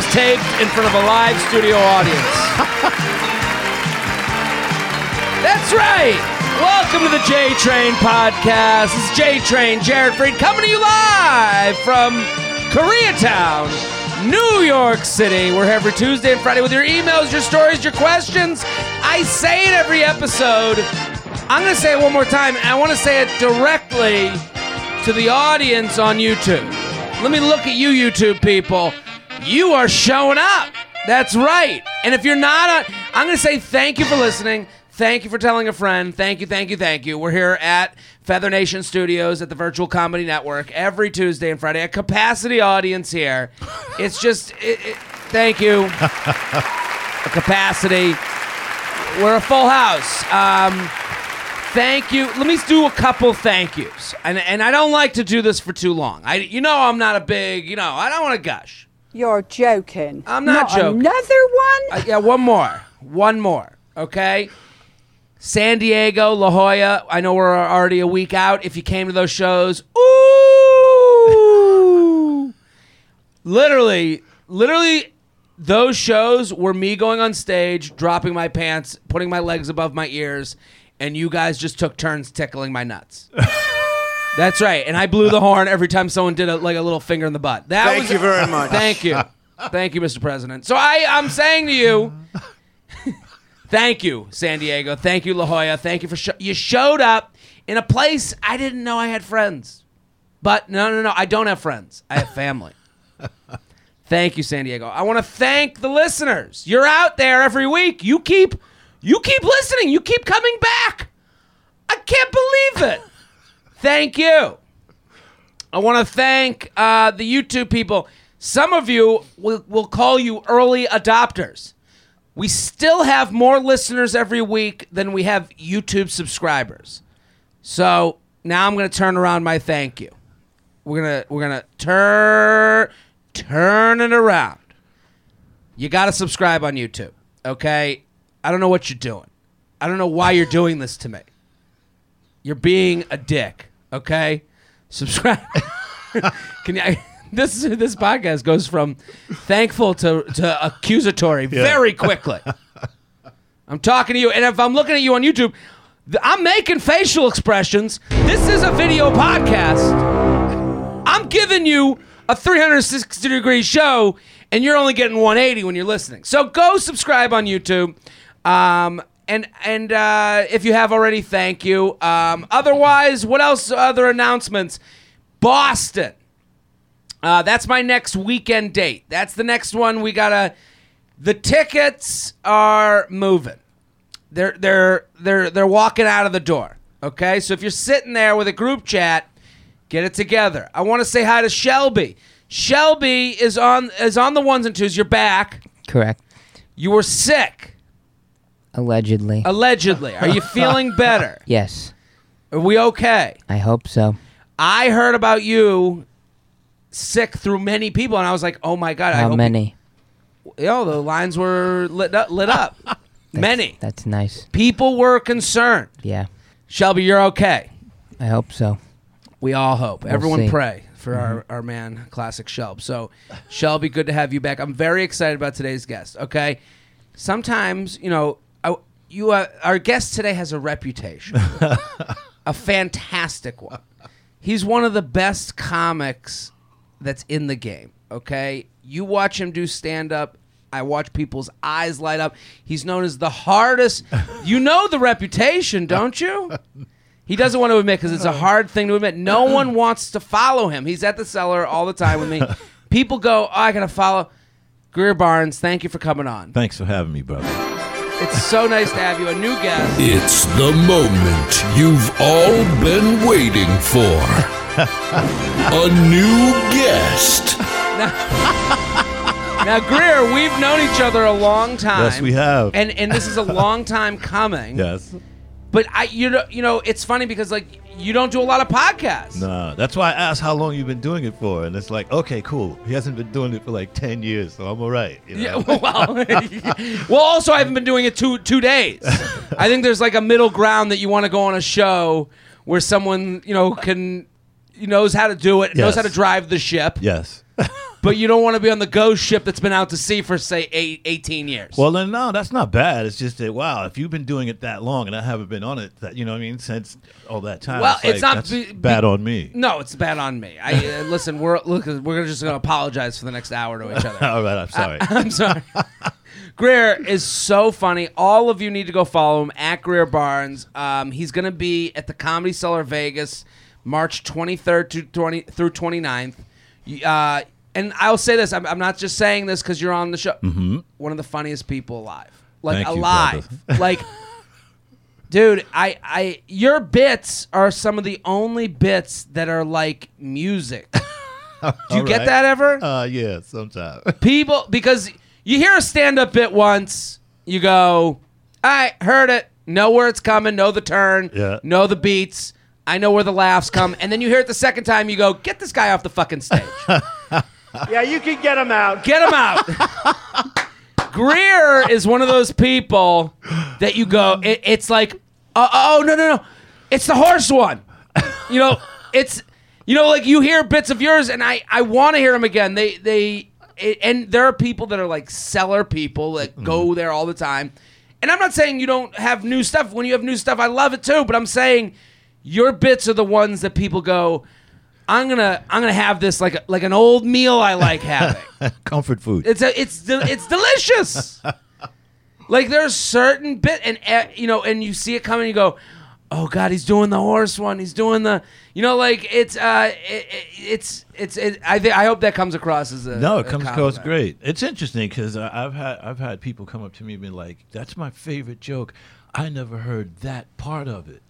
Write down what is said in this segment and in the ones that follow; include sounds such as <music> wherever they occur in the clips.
was taped in front of a live studio audience. That's right. Welcome to the J Train Podcast. This is J Train, Jared Freid, coming to you live from Koreatown, New York City. We're here every Tuesday and Friday with your emails, your stories, your questions. I say it every episode. I'm going to say it one more time, I want to say it directly to the audience on YouTube. Let me look at you, YouTube people. You are showing up. That's right. And if you're not on, I'm going to say thank you for listening. Thank you for telling a friend. Thank you, thank you, thank you. We're here at Feather Nation Studios at the Virtual Comedy Network every Tuesday and Friday. A capacity audience here. It's just, it, it, thank you. a capacity. We're a full house. Um, thank you. Let me do a couple thank yous. And, and I don't like to do this for too long. I, you know, I'm not a big, you know, I don't want to gush. You're joking. I'm not joking. Another one? Uh, yeah, one more. One more. Okay. San Diego, La Jolla. I know we're already a week out. If you came to those shows, ooh, literally, literally, those shows were me going on stage, dropping my pants, putting my legs above my ears, and you guys just took turns tickling my nuts. <laughs> That's right, and I blew the horn every time someone did a, like a little finger in the butt. That Thank was, you very much. Thank you, thank you, Mr. President. So I, I'm saying to you. <laughs> Thank you, San Diego. Thank you, La Jolla. Thank you for sho- you showed up in a place I didn't know I had friends. But no, no, no, I don't have friends. I have family. thank you, San Diego. I want to thank the listeners. You're out there every week. You keep you keep listening. You keep coming back. I can't believe it. Thank you. I want to thank uh, the YouTube people. Some of you will, will call you early adopters. We still have more listeners every week than we have YouTube subscribers. So now I'm going to turn around my thank you. We're gonna we're gonna turn turn it around. You got to subscribe on YouTube, okay? I don't know what you're doing. I don't know why you're doing this to me. You're being a dick, okay? Subscribe. <laughs> Can you? This this podcast goes from thankful to, to accusatory very quickly. <laughs> I'm talking to you, and if I'm looking at you on YouTube, I'm making facial expressions. This is a video podcast. I'm giving you a 360 degree show, and you're only getting 180 when you're listening. So go subscribe on YouTube. Um, and and uh, if you have already, thank you. Um, otherwise, what else? Other announcements? Boston. Uh, that's my next weekend date. That's the next one. We gotta. The tickets are moving. They're they're they're they're walking out of the door. Okay, so if you're sitting there with a group chat, get it together. I want to say hi to Shelby. Shelby is on is on the ones and twos. You're back. Correct. You were sick, Allegedly. allegedly. Are you feeling <laughs> better? yes. Are we okay? I hope so. I heard about you sick through many people, and I was like, oh my god. I How hope many? Yo, the lines were lit up. Lit up. <laughs> Many That's nice. people were concerned. Yeah. Shelby, you're okay. I hope so. We all hope. Everyone see. pray for our, mm-hmm. our man, classic Shelby. So, Shelby, good to have you back. I'm very excited about today's guest. Okay, sometimes you know, you uh, our guest today has a reputation, <laughs> a fantastic one. He's one of the best comics that's in the game. Okay, you watch him do stand up. I watch people's eyes light up. He's known as the hardest. You know the reputation, don't you? He doesn't want to admit because it's a hard thing to admit. No one wants to follow him. He's at the cellar all the time with me. People go, oh, I gotta follow. Greer Barnes, thank you for coming on. Thanks for having me, brother. It's so nice to have you, a new guest. It's the moment you've all been waiting for. A new guest. Now, <laughs> Greer, we've known each other a long time. Yes, we have. And and this is a long time coming. <laughs> Yes. But I, you know, you know, it's funny because like you don't do a lot of podcasts. Nah, that's why I asked how long you've been doing it for, and it's like, okay, cool. He hasn't been doing it for like ten years, so I'm all right. you Yeah, <laughs> well, <laughs> well, also I haven't been doing it two two days. <laughs> I think there's like a middle ground that you want to go on a show where someone you know can knows how to do it, knows how to drive the ship, yes. But you don't want to be on the ghost ship that's been out to sea for say eight, 18 years. well, then no, that's not bad. It's just that wow, if you've been doing it that long and I haven't been on it, that you know what I mean, since all that time. Well, it's, it's like, not that's be- bad on me. no, it's bad on me. I uh, <laughs> listen. We're look. We're just going to apologize for the next hour to each other. <laughs> all right, I'm sorry. <laughs> I'm sorry. Greer is so funny. All of you need to go follow him at Greer Barnes. Um, he's going to be at the Comedy Cellar Vegas March 23rd to 20 through 29th. You- Uh, and I'll say this: I'm, I'm not just saying this because you're on the show. Mm-hmm. One of the funniest people alive, like Thank you, alive, <laughs> like. Dude, I, I, your bits are some of the only bits that are like music. <laughs> Do you All get right. that ever? Uh, yeah, sometimes. <laughs> people because you hear a stand-up bit once, you go, "I heard it, know where it's coming, know the turn, Yeah. know the beats, I know where the laughs come," and then you hear it the second time, you go, "Get this guy off the fucking stage, Yeah, you can get him out. get him out." <laughs> Greer is one of those people that you go, it, it's like, uh, oh no no no, it's the horse one, you know, it's you know like you hear bits of yours and I I want to hear them again. They they it, and there are people that are like Cellar people that go there all the time. And I'm not saying you don't have new stuff. When you have new stuff, I love it too. But I'm saying your bits are the ones that people go. I'm gonna I'm gonna have this like a, like an old meal I like having. <laughs> Comfort food. It's a, it's de- it's delicious. <laughs> like there's certain bit and uh, you know and you see it coming you go, "Oh god, he's doing the horse one. He's doing the you know like it's uh it, it, it's it's it, I think I hope that comes across as a No, it a comes across compliment. great. It's interesting because I've had I've had people come up to me and be like, "That's my favorite joke. I never heard that part of it."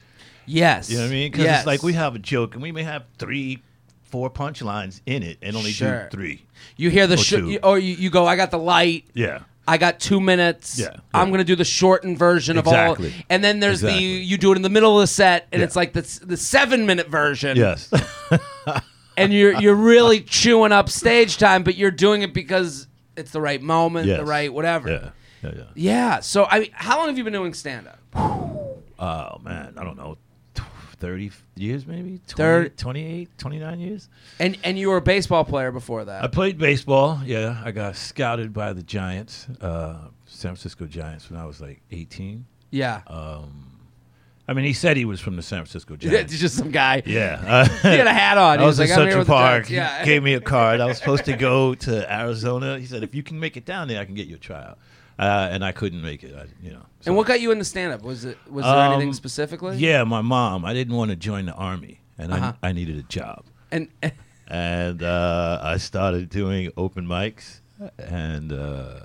Yes. You know what I mean? Because Yes. it's like we have a joke and we may have three, four punchlines in it and only Sure. do three. you hear the or sh- you, or you, you go I got the light. Yeah. I got two minutes. Yeah, I'm gonna do the shortened version of Exactly. all, and then there's Exactly. the you do it in the middle of the set, and Yeah. it's like the the seven minute version. Yes. <laughs> and you're you're really chewing up stage time, but you're doing it because it's the right moment, Yes. the right whatever. yeah. Yeah. Yeah. Yeah. So I, how long have you been doing stand up? Oh man, I don't know. 30 years maybe 20, Thirty- 28 29 years And and you were a baseball player before that. i played baseball yeah i got scouted by the giants uh, san francisco giants when i was like 18 yeah. um, i mean he said he was from the san francisco <laughs> giants It's just some guy. yeah <laughs> He had a hat on. I He was, like, in I'm Central Park. Giants. He Yeah. gave me a card. I was supposed to <laughs> go to Arizona. He said, "If you can make it down there, I can get you a tryout." Uh, and I couldn't make it. I, you know. so- and what got you into stand up? Was it was there Um, anything specifically? Yeah, my mom. I didn't want to join the army, and Uh-huh. I, I needed a job, And <laughs> and uh, I started doing open mics, and uh,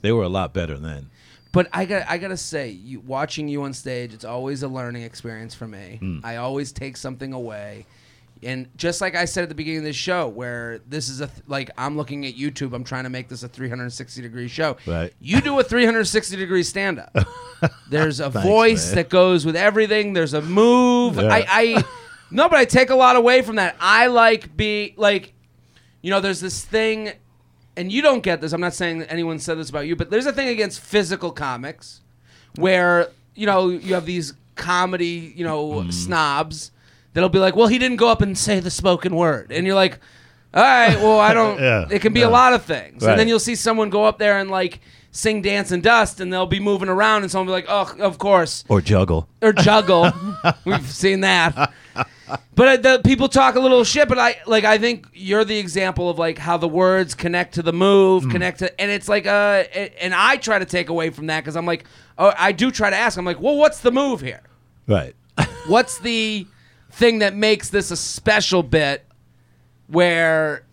they were a lot better then. But I got I gotta say, you, watching you on stage, it's always a learning experience for me. Hmm. I always take something away, and just like I said at the beginning of this show, where this is a th- like I'm looking at YouTube, I'm trying to make this a 360 degree show. Right. You do a 360 degree stand up. <laughs> There's a Thanks, voice man. that goes with everything. There's a move. Yeah. I, I no, but I take a lot away from that. I like be like, you know, there's this thing and you don't get this. I'm not saying that anyone said this about you, but there's a thing against physical comics where, you know, you have these comedy, you know, Mm-hmm. snobs that'll be like, well, he didn't go up and say the spoken word. And you're like, all right, well, I don't, <laughs> Yeah, it can be a lot of things. And then you'll see someone go up there and like sing Dance and Dust and they'll be moving around and someone will be like, oh, of course Or juggle. or juggle. <laughs> We've seen that. But uh, the people talk a little shit. But I like. I think you're the example of like how the words connect to the move, Hmm. connect to, and it's like uh, a- and I try to take away from that because I'm like, oh, I do try to ask. I'm like, well, what's the move here? Right. What's the thing that makes this a special bit where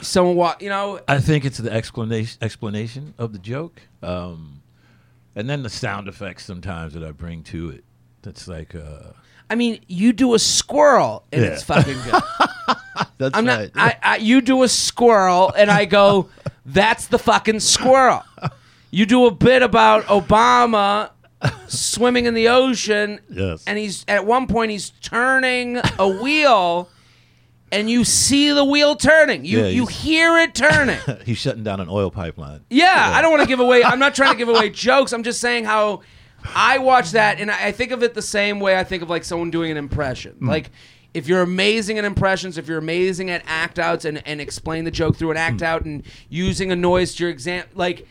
someone walk, you know? I think it's the explanation explanation of the joke. Um, And then the sound effects sometimes that I bring to it. That's like uh I mean, you do a squirrel and Yeah. it's fucking good. <laughs> that's I'm not. I, I, you do a squirrel, and I go, "That's the fucking squirrel." You do a bit about Obama swimming in the ocean, Yes. and he's at one point he's turning a wheel, and you see the wheel turning. You Yeah, you he's- hear it turning. <laughs> He's shutting down an oil pipeline. Yeah, I don't want to give away. I'm not trying to give away jokes. I'm just saying how I watch that, and I I think of it the same way I think of like someone doing an impression. Mm. Like if you're amazing at impressions, if you're amazing at act outs and, and explain the joke through an act mm. out and using a noise to your exam, like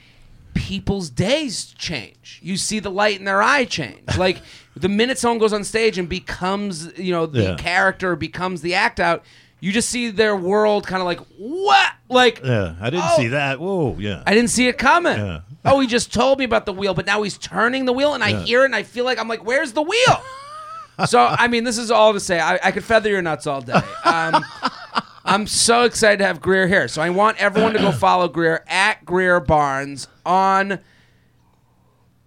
people's days change. You see the light in their eye change. <laughs> Like the minute someone goes on stage and becomes, you know, the Yeah. character becomes the act out. You just see their world kind of like what, like Yeah, I didn't Oh. see that. Whoa, yeah. I didn't see it coming. Yeah. Oh, he just told me about the wheel, but now he's turning the wheel, and I hear it, and I feel like I'm like, "Where's the wheel?" <laughs> so, I mean, this is all to say, I, I could feather your nuts all day. Um, I'm so excited to have Greer here. So, I want everyone to go <clears throat> follow Greer at Greer Barnes on uh,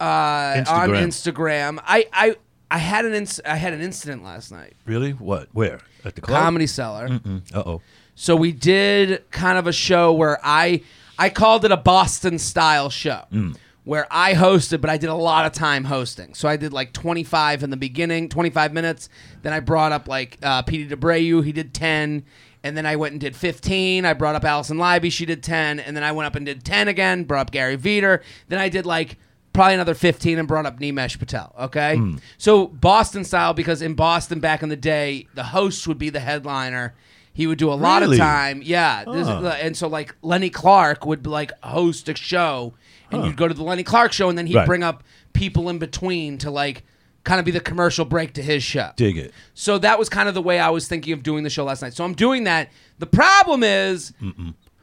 on Instagram. Instagram. I I I had an inc- I had an incident last night. really? What? Where? At the club? Comedy Cellar. Uh oh. So we did kind of a show where I I called it a Boston style show. Where I hosted, but I did a lot of time hosting. So I did like 25 in the beginning, 25 minutes. Then I brought up like uh, Petey DeAbreu, he did 10. And then I went and did 15. I brought up Allison Libby, she did 10. And then I went up and did 10 again, brought up Gary Vider. Then I did like probably another 15 and brought up Nimesh Patel. Okay. Hmm. So Boston style, because in Boston back in the day, the host would be the headliner. He would do a lot of time. Yeah. This- Huh. and so like Lenny Clarke would like host a show and you'd go to the Lenny Clarke show and then he'd Right. bring up people in between to like kind of be the commercial break to his show. Dig it. So that was kind of the way I was thinking of doing the show last night. So I'm doing that. The problem is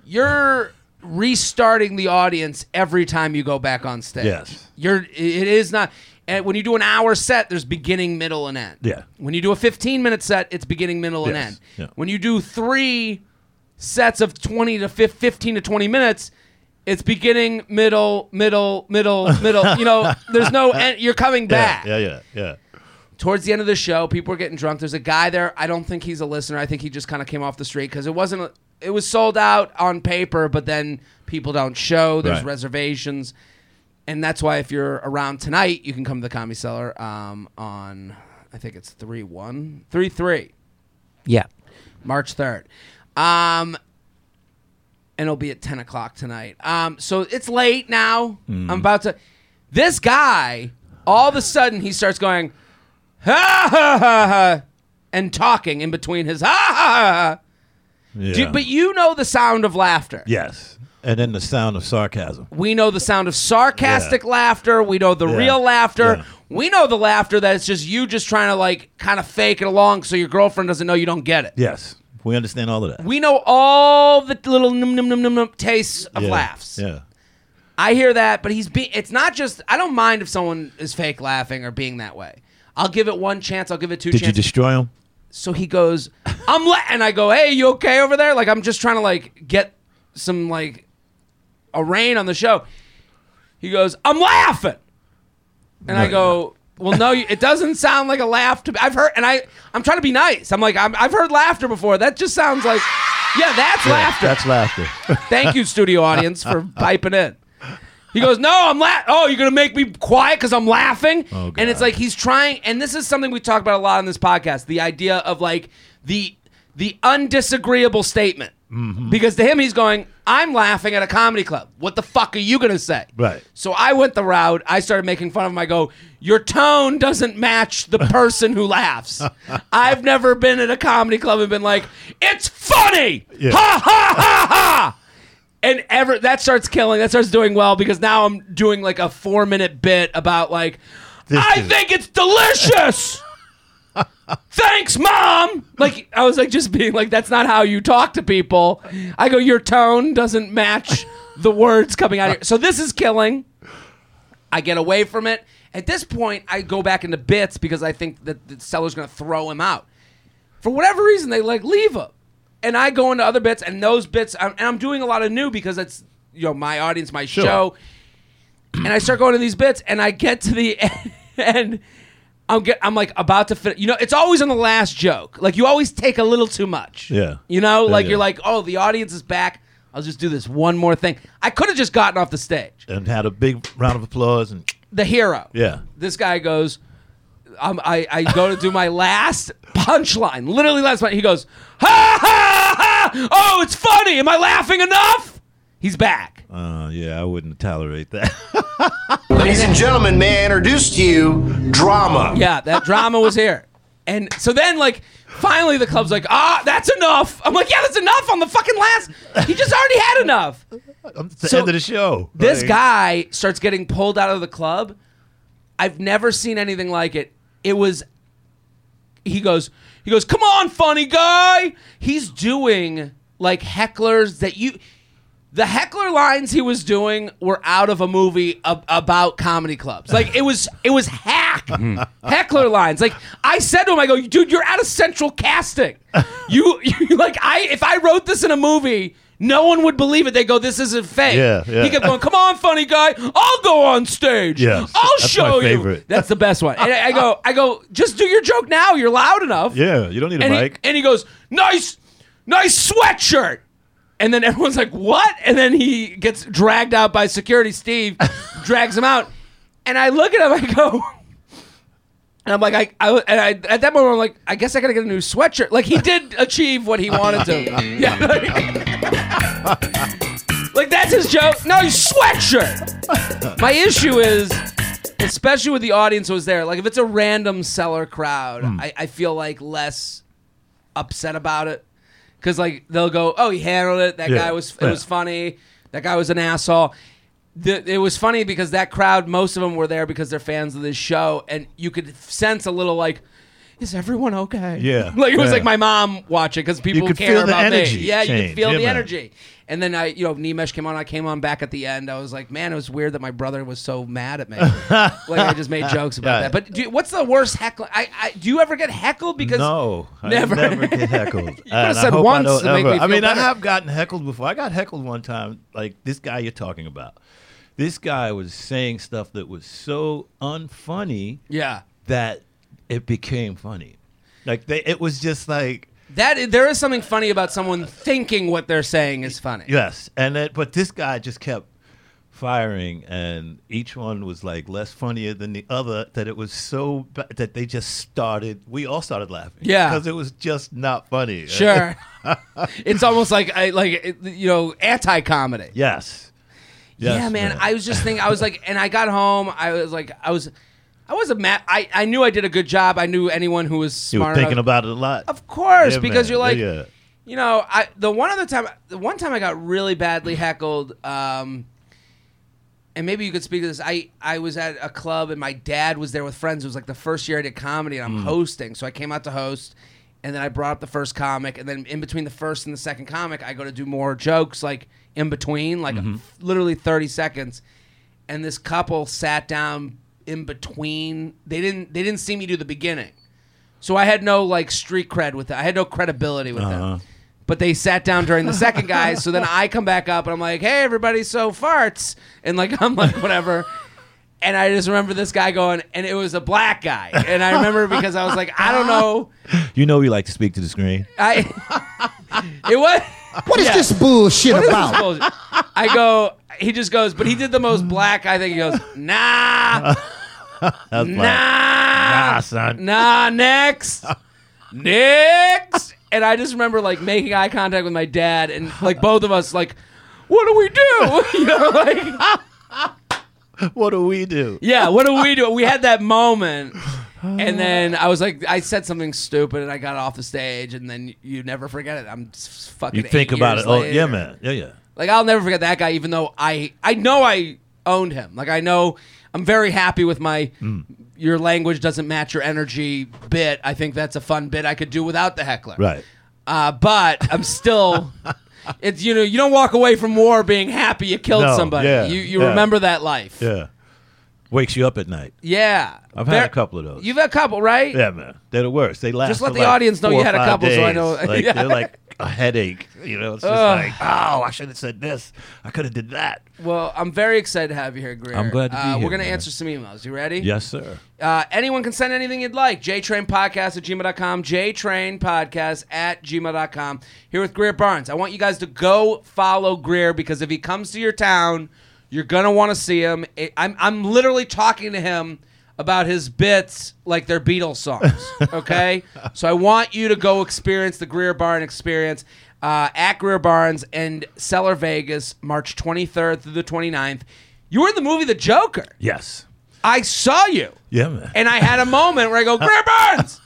you're restarting the audience every time you go back on stage. Yes. You're it is not and when you do an hour set, there's beginning, middle, and end. Yeah. When you do a 15 minute set, it's beginning, middle, and Yes. end. Yeah. When you do three sets of 20 to 15 to 20 minutes, it's beginning, middle, middle, middle, middle. You know, there's no <laughs> end. You're coming back Yeah, yeah, yeah. towards the end of the show, people were getting drunk. There's a guy there. I don't think he's a listener. I think he just kind of came off the street because it wasn't. It was sold out on paper, but then people don't show. There's Right. reservations, and that's why if you're around tonight, you can come to the Comedy Cellar um, on. I think it's three one three three Yeah. March third. Um, and it'll be at ten o'clock tonight. Um, so it's late now. I'm about to. This guy, all of a sudden, he starts going, ha ha ha ha, and talking in between his ha ha ha. ha. yeah. But you know the sound of laughter. yes. And then the sound of sarcasm. We know the sound of sarcastic laughter. We know the Yeah. real laughter. Yeah. We know the laughter that it's just you just trying to like kind of fake it along so your girlfriend doesn't know you don't get it. Yes. We understand all of that. We know all the little num num num num num tastes of yeah. laughs. Yeah. I hear that, but he's being. It's not just. I don't mind if someone is fake laughing or being that way. I'll give it one chance. I'll give it two Did you chances. destroy him? so he goes, "I'm," la-, and I go, "Hey, you okay over there?" Like I'm just trying to like get some like a reign on the show. He goes, "I'm laughing," and I No, go, "Well, no, it doesn't sound like a laugh to me. I've heard, and I I'm trying to be nice. I'm like, I'm, I've heard laughter before. That just sounds like, yeah, that's laughter. That's laughter. <laughs> Thank you, studio audience, for <laughs> piping in. He goes, no, I'm la- Oh, you're gonna make me quiet because I'm laughing. Oh, and it's like he's trying. And this is something we talk about a lot on this podcast: the idea of like the the undisagreeable statement. Mm-hmm. Because to him, he's going, I'm laughing at a comedy club. What the fuck are you gonna say? Right. So I went the route. I started making fun of him. I go, your tone doesn't match the <laughs> person who laughs. I've never been at a comedy club and been like, it's funny. Yeah. Ha ha ha ha. And ever that starts killing. That starts doing well because now I'm doing like a four minute bit about like, This I is- think it's delicious. Thanks, mom. Like I was like just being like, that's not how you talk to people. I go, your tone doesn't match the words coming out of here. So this is killing. I get away from it. At this point, I go back into bits because I think that the Cellar's going to throw him out. For whatever reason, they like leave him, and I go into other bits, and those bits, I'm, and I'm doing a lot of new because it's you know my audience, my show, and I start going to these bits, and I get to the <laughs> end. I'm get, I'm like about to fit. You know, it's always on the last joke. Like you always take a little too much. Yeah. You know, like yeah. you're like, oh, the audience is back. I'll just do this one more thing. I could have just gotten off the stage. and had a big round of applause and The hero. yeah. This guy goes. Um, I, I go to do my last punchline, literally last one. He goes, ha ha ha! Oh, it's funny. Am I laughing enough? He's back. Uh, yeah, I wouldn't tolerate that. <laughs> Ladies and gentlemen, may I introduce to you drama. Yeah, that drama was here. And so then, like, finally the club's like, ah, that's enough. I'm like, yeah, that's enough on the fucking last. He just already had enough. It's the So, end of the show. This Like, guy starts getting pulled out of the club. I've never seen anything like it. It was, he goes, he goes, come on, funny guy. He's doing like hecklers that you, the heckler lines he was doing were out of a movie ab- about comedy clubs. Like it was, it was hack mm-hmm. heckler lines. Like I said to him, I go, dude, you're out of central casting. <laughs> You, you like I, if I wrote this in a movie. No one would believe it. They go, "This isn't fake." Yeah, yeah. He kept going, "Come on, funny guy, I'll go on stage. Yes, I'll that's show my you." favorite. That's the best one. And I I <laughs> go, I go, just do your joke now. You're loud enough. Yeah, you don't need a And he, mic. and he goes, "Nice, nice sweatshirt." And then everyone's like, "What?" And then he gets dragged out by security. Steve <laughs> drags him out, and I look at him. I go. <laughs> And I'm like, I, I, and I, at that moment, I'm like, I guess I gotta get a new sweatshirt. Like he did achieve what he wanted to. <laughs> Yeah. like that's his joke. No, sweatshirt. My issue is, especially with the audience who was there. Like if it's a random Cellar crowd, hmm. I, I feel like less upset about it because like they'll go, "Oh, he handled it. That Yeah, guy was it yeah. was funny. That guy was an asshole." The, it was funny because that crowd, most of them were there because they're fans of this show, and you could sense a little like, "Is everyone okay?" Yeah, <laughs> like it was yeah. like my mom watching because people could care feel the about energy me. Yeah, you change. could feel Yeah, the man. energy. And then I, you know, Nimesh came on. I came on back at the end. I was like, man, it was weird that my brother was so mad at me. <laughs> like I just made jokes about Yeah. that. But do, what's the worst heckle? I, I do you ever get heckled because no, Never. I never get <laughs> heckled. you uh, could've said once to make me I feel mean, better. I have gotten heckled before. I got heckled one time, like this guy you're talking about. This guy was saying stuff that was so unfunny yeah. that it became funny. Like they, it was just like That there is something funny about someone thinking what they're saying is funny. yes, and then but this guy just kept firing, and each one was like less funnier than the other. That it was so ba- that they just started. We all started laughing. Yeah. because it was just not funny. <laughs> Sure. <laughs> it's almost like I like you know anti comedy. yes. yeah, Yes, man, I was just thinking. I was like, and I got home. I was like, I was, I wasn't mad. I I knew I did a good job. I knew anyone who was You were smart. thinking about it a lot. of course, Yeah, because man. you're like, Yeah. you know, I the one other time, the one time I got really badly heckled. Um, and maybe you could speak to this. I, I was at a club and my dad was there with friends. It was like the first year I did comedy and I'm Mm. hosting. So I came out to host and then I brought up the first comic. And then in between the first and the second comic, I go to do more jokes like in between, like Mm-hmm. literally 30 seconds. And this couple sat down in between. They didn't they didn't see me do the beginning. So I had no like street cred with it. I had no credibility with Uh-huh. them. But they sat down during the second guy. so then I come back up and I'm like, hey, everybody, so farts. And like, <laughs> I'm like, whatever. And I just remember this guy going, and it was a black guy. And I remember because I was like, I don't know. You know we like to speak to the screen. I it was What is Yeah. this bullshit what is this about? bullshit? I go, he just goes, but he did the most black. I think he goes, nah, That's <laughs> nah. Nah, son. nah, next, next. And I just remember like making eye contact with my dad, and like both of us, like, what do we do? <laughs> you know, like. <laughs> What do we do? Yeah, what do we do? We had that moment. <sighs> And then I was like, I said something stupid, and I got off the stage, and then you never forget it. I'm fucking. You think about it. years Oh yeah, man. Yeah, yeah. Like I'll never forget that guy, even though I I know I owned him. Like I know I'm very happy with my. Mm. Your language doesn't match your energy bit. I think that's a fun bit I could do without the heckler. Right. Uh, but I'm still. <laughs> It's you know you don't walk away from war being happy you killed No, somebody. yeah, you you yeah. remember that life. Yeah. Wakes you up at night. Yeah. I've had a couple of those. You've had a couple, right? Yeah, man. They're the worst. They last. Just let for the like audience know four you had a five couple so I days. know- Like, Yeah. <laughs> They're like a headache. You know, it's just Ugh. like, oh, I should have said this. I could have did that. Well, I'm very excited to have you here, Greer. I'm glad to be uh, here, We're gonna man. answer some emails. You ready? Yes, sir. Uh, anyone can send anything you'd like. JTrainPodcast at gmail.com. JTrainPodcast at gmail.com. Here with Greer Barnes. I want you guys to go follow Greer because if he comes to your town, you're going to want to see him. It- I'm, I'm literally talking to him about his bits like they're Beatles songs. <laughs> Okay? so I want you to go experience the Greer Barn experience. Uh, at Greer Barnes and Cellar Vegas, March 23rd through the 29th. You were in the movie The Joker. Yes. I saw you. Yeah, man. And I had a moment where I go, Greer Barnes!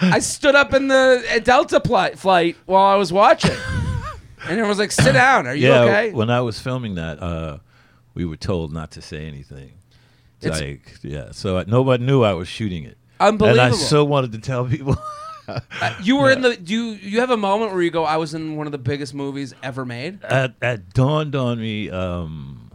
I stood up in the uh, Delta pli- flight while I was watching. And everyone was like, sit down. Are you yeah, okay? when I was filming that, uh, we were told not to say anything. It's- like, yeah. So I, nobody knew I was shooting it. Unbelievable. And I so wanted to tell people. you were in the. Do you, you have a moment where you go, I was in one of the biggest movies ever made? it, it dawned on me um,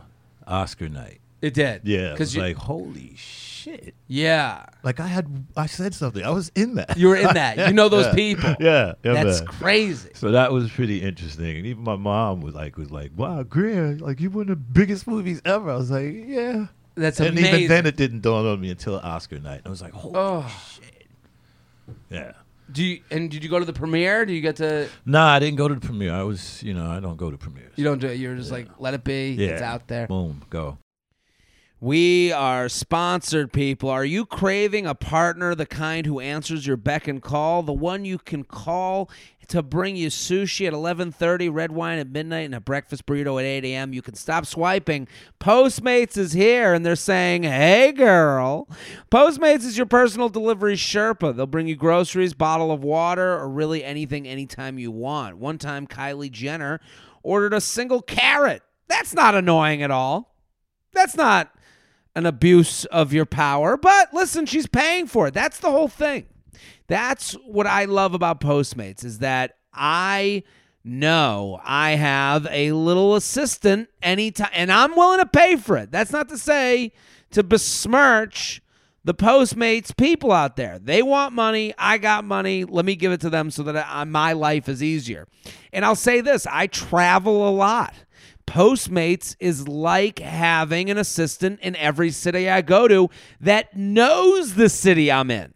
Oscar night. It did. Yeah. Because you. like, holy shit. yeah. Like I had, I said something. I was in that. You were in that. You know those <laughs> Yeah. people. Yeah. yeah That's man. crazy. So that was pretty interesting, and even my mom was like, "Was like, wow, Greer, like you were in the biggest movies ever." I was like, "Yeah." That's and amazing. even then, it didn't dawn on me until Oscar night. I was like, "Holy oh. shit!" Yeah. Do you, and did you go to the premiere? Do you get to. Nah, I didn't go to the premiere. I was, you know, I don't go to premieres. You don't do it. You're just like, let it be. yeah. It's out there. Boom, go. We are sponsored, people. Are you craving a partner, the kind who answers your beck and call, the one you can call to bring you sushi at 11:30, red wine at midnight, and a breakfast burrito at 8 a.m.? You can stop swiping. Postmates is here, and they're saying, "Hey, girl." Postmates is your personal delivery Sherpa. They'll bring you groceries, bottle of water, or really anything, anytime you want. One time, Kylie Jenner ordered a single carrot. That's not annoying at all. That's not an abuse of your power. But listen, she's paying for it. That's the whole thing. That's what I love about Postmates is that I know I have a little assistant anytime and I'm willing to pay for it. That's not to say to besmirch the Postmates people out there. They want money. I got money. Let me give it to them so that I, my life is easier. And I'll say this I travel a lot. Postmates is like having an assistant in every city I go to that knows the city I'm in.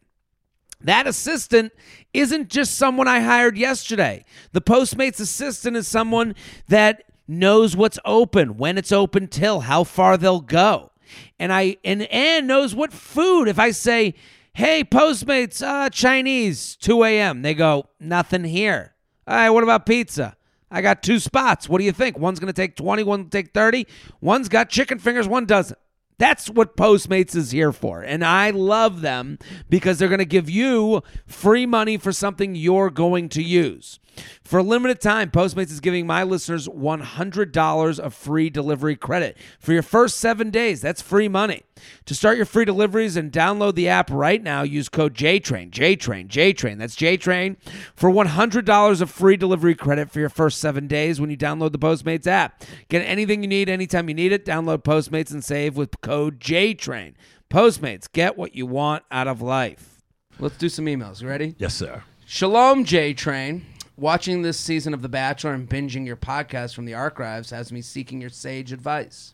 That assistant isn't just someone I hired yesterday. The Postmates assistant is someone that knows what's open, when it's open till, how far they'll go. And I and and knows what food. If I say, "Hey, Postmates, uh, Chinese, 2 a.m.," they go, "Nothing here." All right, what about pizza? I got two spots. What do you think? One's going to take 20, one take 30. One's got chicken fingers, one doesn't. That's what Postmates is here for. And I love them because they're going to give you free money for something you're going to use. For a limited time, Postmates is giving my listeners $100 of free delivery credit for your first seven days. That's free money. To start your free deliveries and download the app right now, use code JTRAIN, JTRAIN, JTRAIN. That's JTRAIN for $100 of free delivery credit for your first seven days when you download the Postmates app. Get anything you need anytime you need it. Download Postmates and save with code JTRAIN. Postmates, get what you want out of life. Let's do some emails. You ready? Yes, sir. Shalom, J Train. Watching this season of The Bachelor and binging your podcast from the archives has me seeking your sage advice.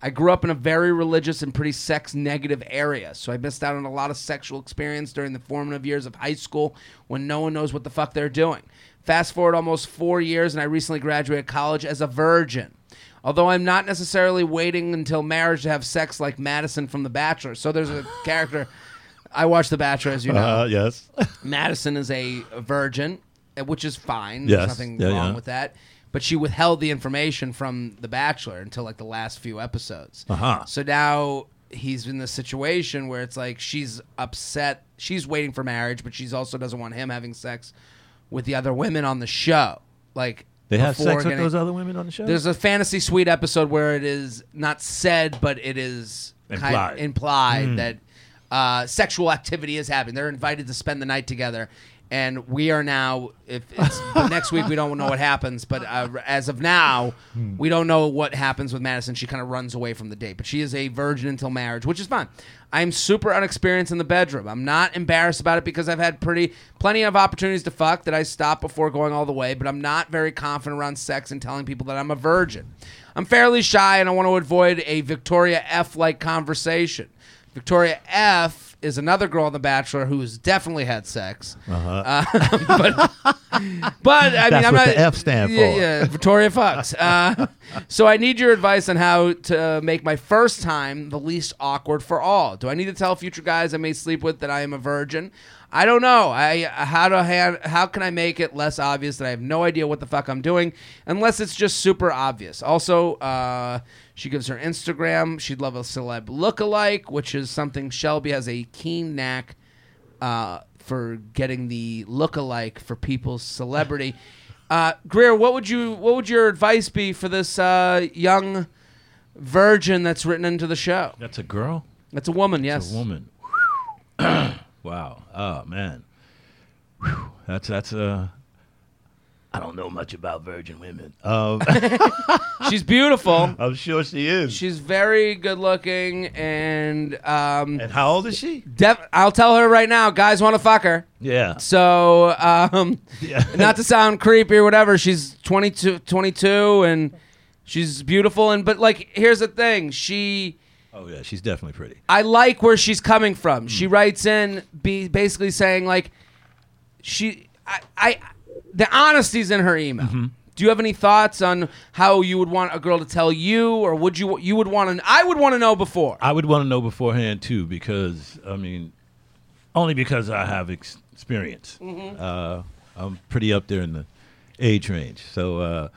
I grew up in a very religious and pretty sex negative area, so I missed out on a lot of sexual experience during the formative years of high school when no one knows what the fuck they're doing. Fast forward almost four years, and I recently graduated college as a virgin. Although I'm not necessarily waiting until marriage to have sex like Madison from The Bachelor. So there's a character. <laughs> I watch The Bachelor, as you know. Uh, yes. Madison is a virgin, which is fine. Yes. There's nothing Yeah, wrong yeah. with that. But she withheld the information from The Bachelor until like the last few episodes. Uh-huh. So now he's in this situation where it's like she's upset. She's waiting for marriage, but she also doesn't want him having sex with the other women on the show. Like They have sex with those other women on the show. There's a fantasy suite episode where it is not said, but it is kind Implied. implied that uh, sexual activity is happening. They're invited to spend the night together, And we are now, if it's next week, we don't know what happens. But uh, as of now, Hmm. we don't know what happens with Madison. She kind of runs away from the date, but she is a virgin until marriage, which is fine. I'm super unexperienced in the bedroom. I'm not embarrassed about it because I've had pretty plenty of opportunities to fuck that I stopped before going all the way. But I'm not very confident around sex and telling people that I'm a virgin. I'm fairly shy, and I want to avoid a Victoria F like conversation. Victoria F is another girl on The Bachelor who's definitely had sex. Uh, <laughs> but, but I mean, That's I'm what not, the F stand for. Yeah, Victoria fucks. Uh, so I need your advice on how to make my first time the least awkward for all. Do I need to tell future guys I may sleep with that I am a virgin? I don't know. I how to hand, how can I make it less obvious that I have no idea what the fuck I'm doing, unless it's just super obvious. Also, uh, she gives her Instagram. She'd love a celeb lookalike, which is something Shelby has a keen knack uh, for getting the lookalike for people's celebrity. Uh, Greer, what would you what would your advice be for this uh, young virgin that's written into the show? That's a girl. That's a woman, yes. A woman. <clears throat> wow. Oh man. Whew. That's that's uh I don't know much about virgin women. Um, <laughs> She's beautiful. I'm sure she is. She's very good looking, and um, and how old is she? def- I'll tell her right now, guys want to fuck her. Yeah. So, um, Yeah. <laughs> not to sound creepy or whatever, she's 22, 22 and she's beautiful. And but like, here's the thing: she, Oh yeah, she's definitely pretty. I like where she's coming from. She writes in, be basically saying like, she, I, I the honesty's in her email. Mm-hmm. Do you have any thoughts on how you would want a girl to tell you, or would you you would want to? I would want to know before. I would want to know beforehand too, because I mean, only because I have ex- experience. Uh, I'm pretty up there in the age range, so uh,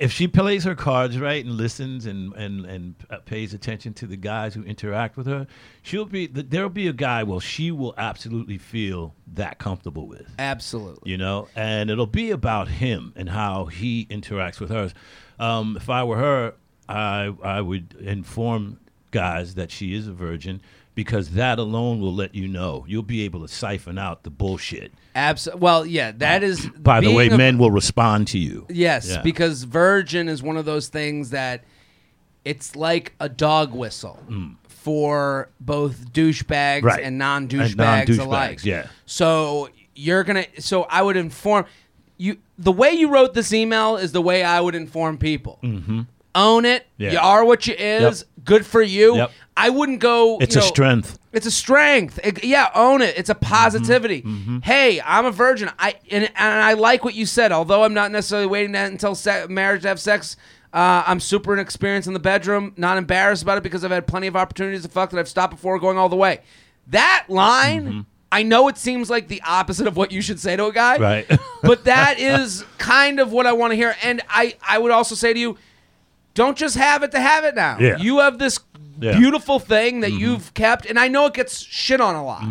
if she plays her cards right and listens and and and uh, pays attention to the guys who interact with her, she'll be there'll be a guy. Well, she will absolutely feel that comfortable with Absolutely. you know, and it'll be about him and how he interacts with hers. Um, if I were her, I I would inform guys that she is a virgin because that alone will let you know. You'll be able to siphon out the bullshit. Abs- well, yeah, that is. <clears throat> By the way, a- men will respond to you. Yes, Yeah. because virgin is one of those things that it's like a dog whistle for both douchebags Mm. Right. and non douchebags non-douchebags, alike. yeah. So you're gonna. So I would inform you. The way you wrote this email is the way I would inform people. Mm-hmm. Own it. Yeah. You are what you is. Good for you. Yep. I wouldn't go. It's you a strength. it's a strength. It- yeah, own it. It's a positivity. Mm-hmm, mm-hmm. Hey, I'm a virgin. I and, and I like what you said. Although I'm not necessarily waiting that until se- marriage to have sex. Uh, I'm super inexperienced in the bedroom. Not embarrassed about it because I've had plenty of opportunities to fuck that I've stopped before going all the way. That line. Mm-hmm. I know it seems like the opposite of what you should say to a guy, Right. <laughs> but that is kind of what I want to hear. And I, I would also say to you, don't just have it to have it now. Yeah. You have this Yeah. beautiful thing that you've kept, and I know it gets shit on a lot.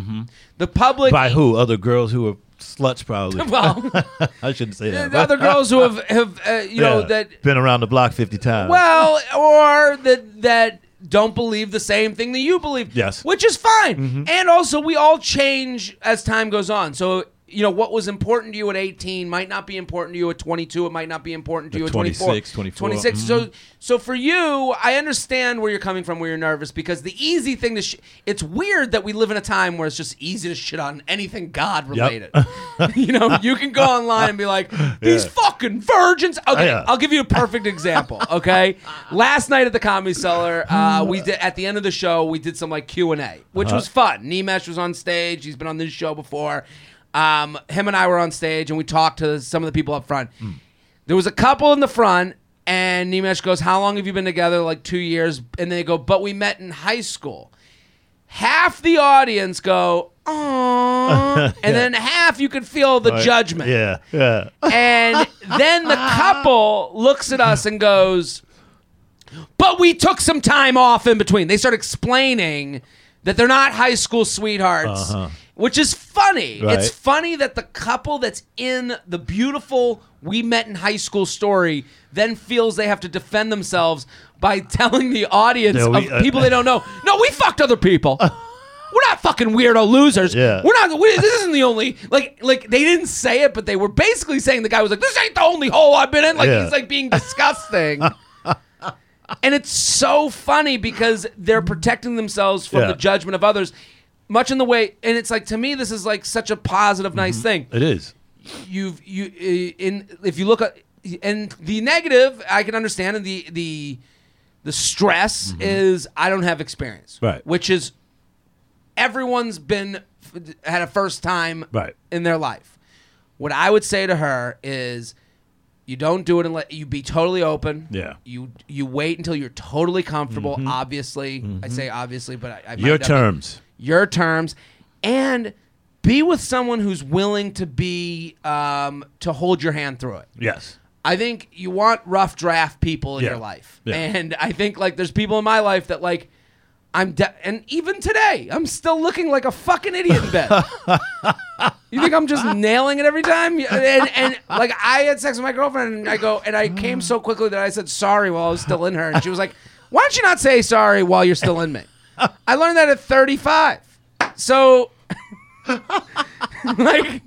The public, By who? Other girls who are sluts, probably. <laughs> well, <laughs> I shouldn't say that. the other girls who have <laughs> have uh, you know that been around the block fifty times. well, or that that don't believe the same thing that you believe. Yes. Mm-hmm. which is fine. And also, we all change as time goes on. So. You know what was important to you at 18 might not be important to you at 22. It might not be important to you at 24, 26, 24. 26. So, so for you, I understand where you're coming from, where you're nervous because the easy thing to sh- it's weird that we live in a time where it's just easy to shit on anything God related. <laughs> you know, you can go online and be like, <laughs> these fucking virgins. Okay, Yeah. I'll give you a perfect example. Okay, last night at the Comedy Cellar, uh, we did at the end of the show we did some like Q and A, which was fun. Nimesh was on stage. He's been on this show before. Um, him and I were on stage and we talked to some of the people up front. There was a couple in the front, and Nimesh goes, "How long have you been together? Like two years." And they go, "But we met in high school." Half the audience go, "Aww," <laughs> and then half you could feel the Right. judgment. Yeah, yeah. And then the <laughs> couple looks at us and goes, But we took some time off in between. They start explaining that they're not high school sweethearts, which is funny. Right. It's funny that the couple that's in the beautiful we met in high school story then feels they have to defend themselves by <laughs> telling the audience No, we- of uh, people they don't know, <laughs> no, we fucked other people. We're not fucking weirdo losers. Yeah. We're not. We, this isn't the only like like they didn't say it, but they were basically saying the guy was like, "This ain't the only hole I've been in." Like Yeah. he's like being disgusting. <laughs> and it's so funny because they're protecting themselves from Yeah. the judgment of others, much in the way. And it's like to me, this is like such a positive, nice mm-hmm. thing It is. you've you in if you look at and the negative I can understand and the the the stress mm-hmm. is I don't have experience Right. which is everyone's been had a first time Right. in their life what I would say to her is you don't do it and let you be totally open Yeah. you you wait until you're totally comfortable mm-hmm. obviously I say obviously but I, I might Your not be- terms. Your terms, and be with someone who's willing to be um, to hold your hand through it. Yes. I think you want rough draft people in Yeah. your life, Yeah. and I think like there's people in my life that like I'm de- and even today I'm still looking like a fucking idiot in bed. <laughs> you think I'm just nailing it every time? And, and like I had sex with my girlfriend, and I go and I came so quickly that I said sorry while I was still in her, and she was like, "Why don't you not say sorry while you're still in me?" I learned that at 35. So, <laughs> like,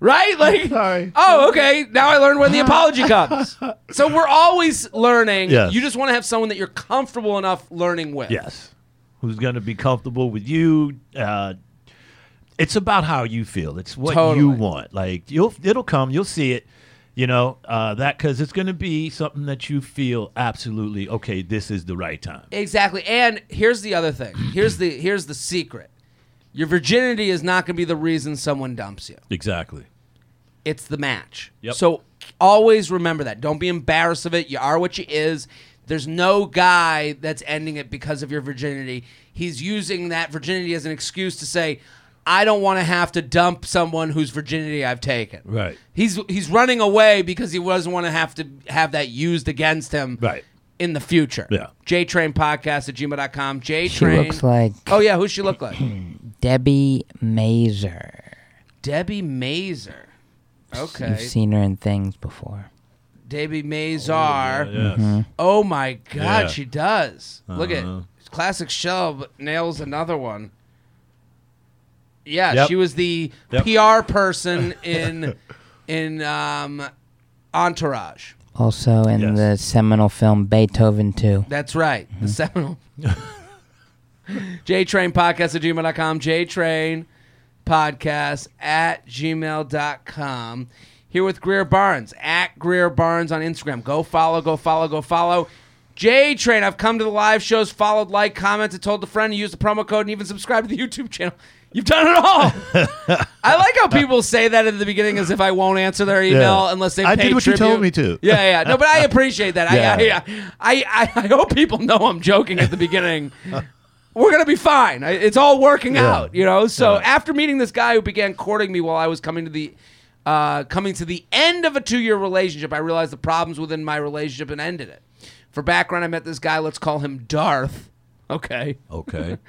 right? Like, Sorry. oh, okay. Now I learned when the apology comes. So we're always learning. Yes. You just want to have someone that you're comfortable enough learning with. Yes. Who's going to be comfortable with you? Uh, it's about how you feel. It's what Totally. you want. Like you'll, it'll come. You'll see it. You know uh, that because it's going to be something that you feel absolutely okay. This is the right time. Exactly. And here's the other thing. <clears throat> Here's the here's the secret. Your virginity is not going to be the reason someone dumps you. Exactly. It's the match. Yep. So always remember that. Don't be embarrassed of it. You are what you is. There's no guy that's ending it because of your virginity. He's using that virginity as an excuse to say, I don't want to have to dump someone whose virginity I've taken. Right. He's he's running away because he doesn't want to have to have that used against him Right. in the future. Yeah. JTrain podcast at gmail.com. J Train. She looks like Oh yeah, who's she look like? <clears throat> Debi Mazar. Debi Mazar. Okay. You've seen her in things before. Debi Mazar. Yes. Oh my God, Yeah. she does. Look at Uh-huh. classic Shelb nails another one. Yeah, Yep. she was the Yep. PR person in <laughs> in um, Entourage. Also in Yes. the seminal film Beethoven 2. That's right. The seminal. <laughs> JTrain podcast at gmail.com. JTrain podcast at gmail.com. Here with Greer Barnes at Greer Barnes on Instagram. Go follow, go follow, go follow. J Train, I've come to the live shows, followed, like, commented, told a friend, used the promo code, and even subscribed to the YouTube channel. You've done it all. <laughs> I like how people say that at the beginning as if I won't answer their email Yeah. unless they I did what you told me to. Yeah, yeah. No, but I appreciate that. Yeah. I, I, I, I hope people know I'm joking at the beginning. <laughs> We're gonna be fine. It's all working Yeah. out, you know. So Yeah. after meeting this guy who began courting me while I was coming to the, uh, coming to the end of a two-year relationship, I realized the problems within my relationship and ended it. For background, I met this guy. Let's call him Darth. Okay. Okay. <laughs>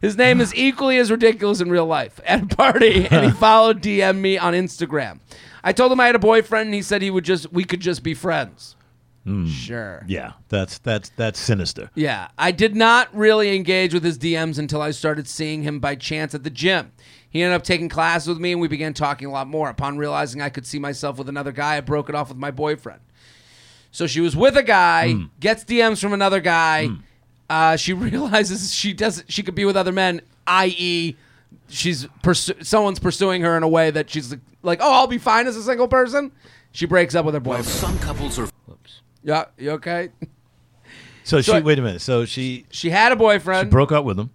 His name is equally as ridiculous in real life. <laughs> At a party, and he <laughs> followed DM me on Instagram. I told him I had a boyfriend, and he said he would just we could just be friends. Hmm. Sure. yeah. That's that's that's sinister. Yeah, I did not really engage with his DMs until I started seeing him by chance at the gym. He ended up taking classes with me, and we began talking a lot more. Upon realizing I could see myself with another guy, I broke it off with my boyfriend. So she was with a guy, hmm. gets DMs from another guy. Hmm. Uh, she <laughs> realizes she does she could be with other men, i.e., she's pursu- someone's pursuing her in a way that she's like, like, oh, I'll be fine as a single person. She breaks up with her boyfriend. Some couples are. Yeah, you okay? So, So she I- wait a minute. So she She had a boyfriend. she broke up with him.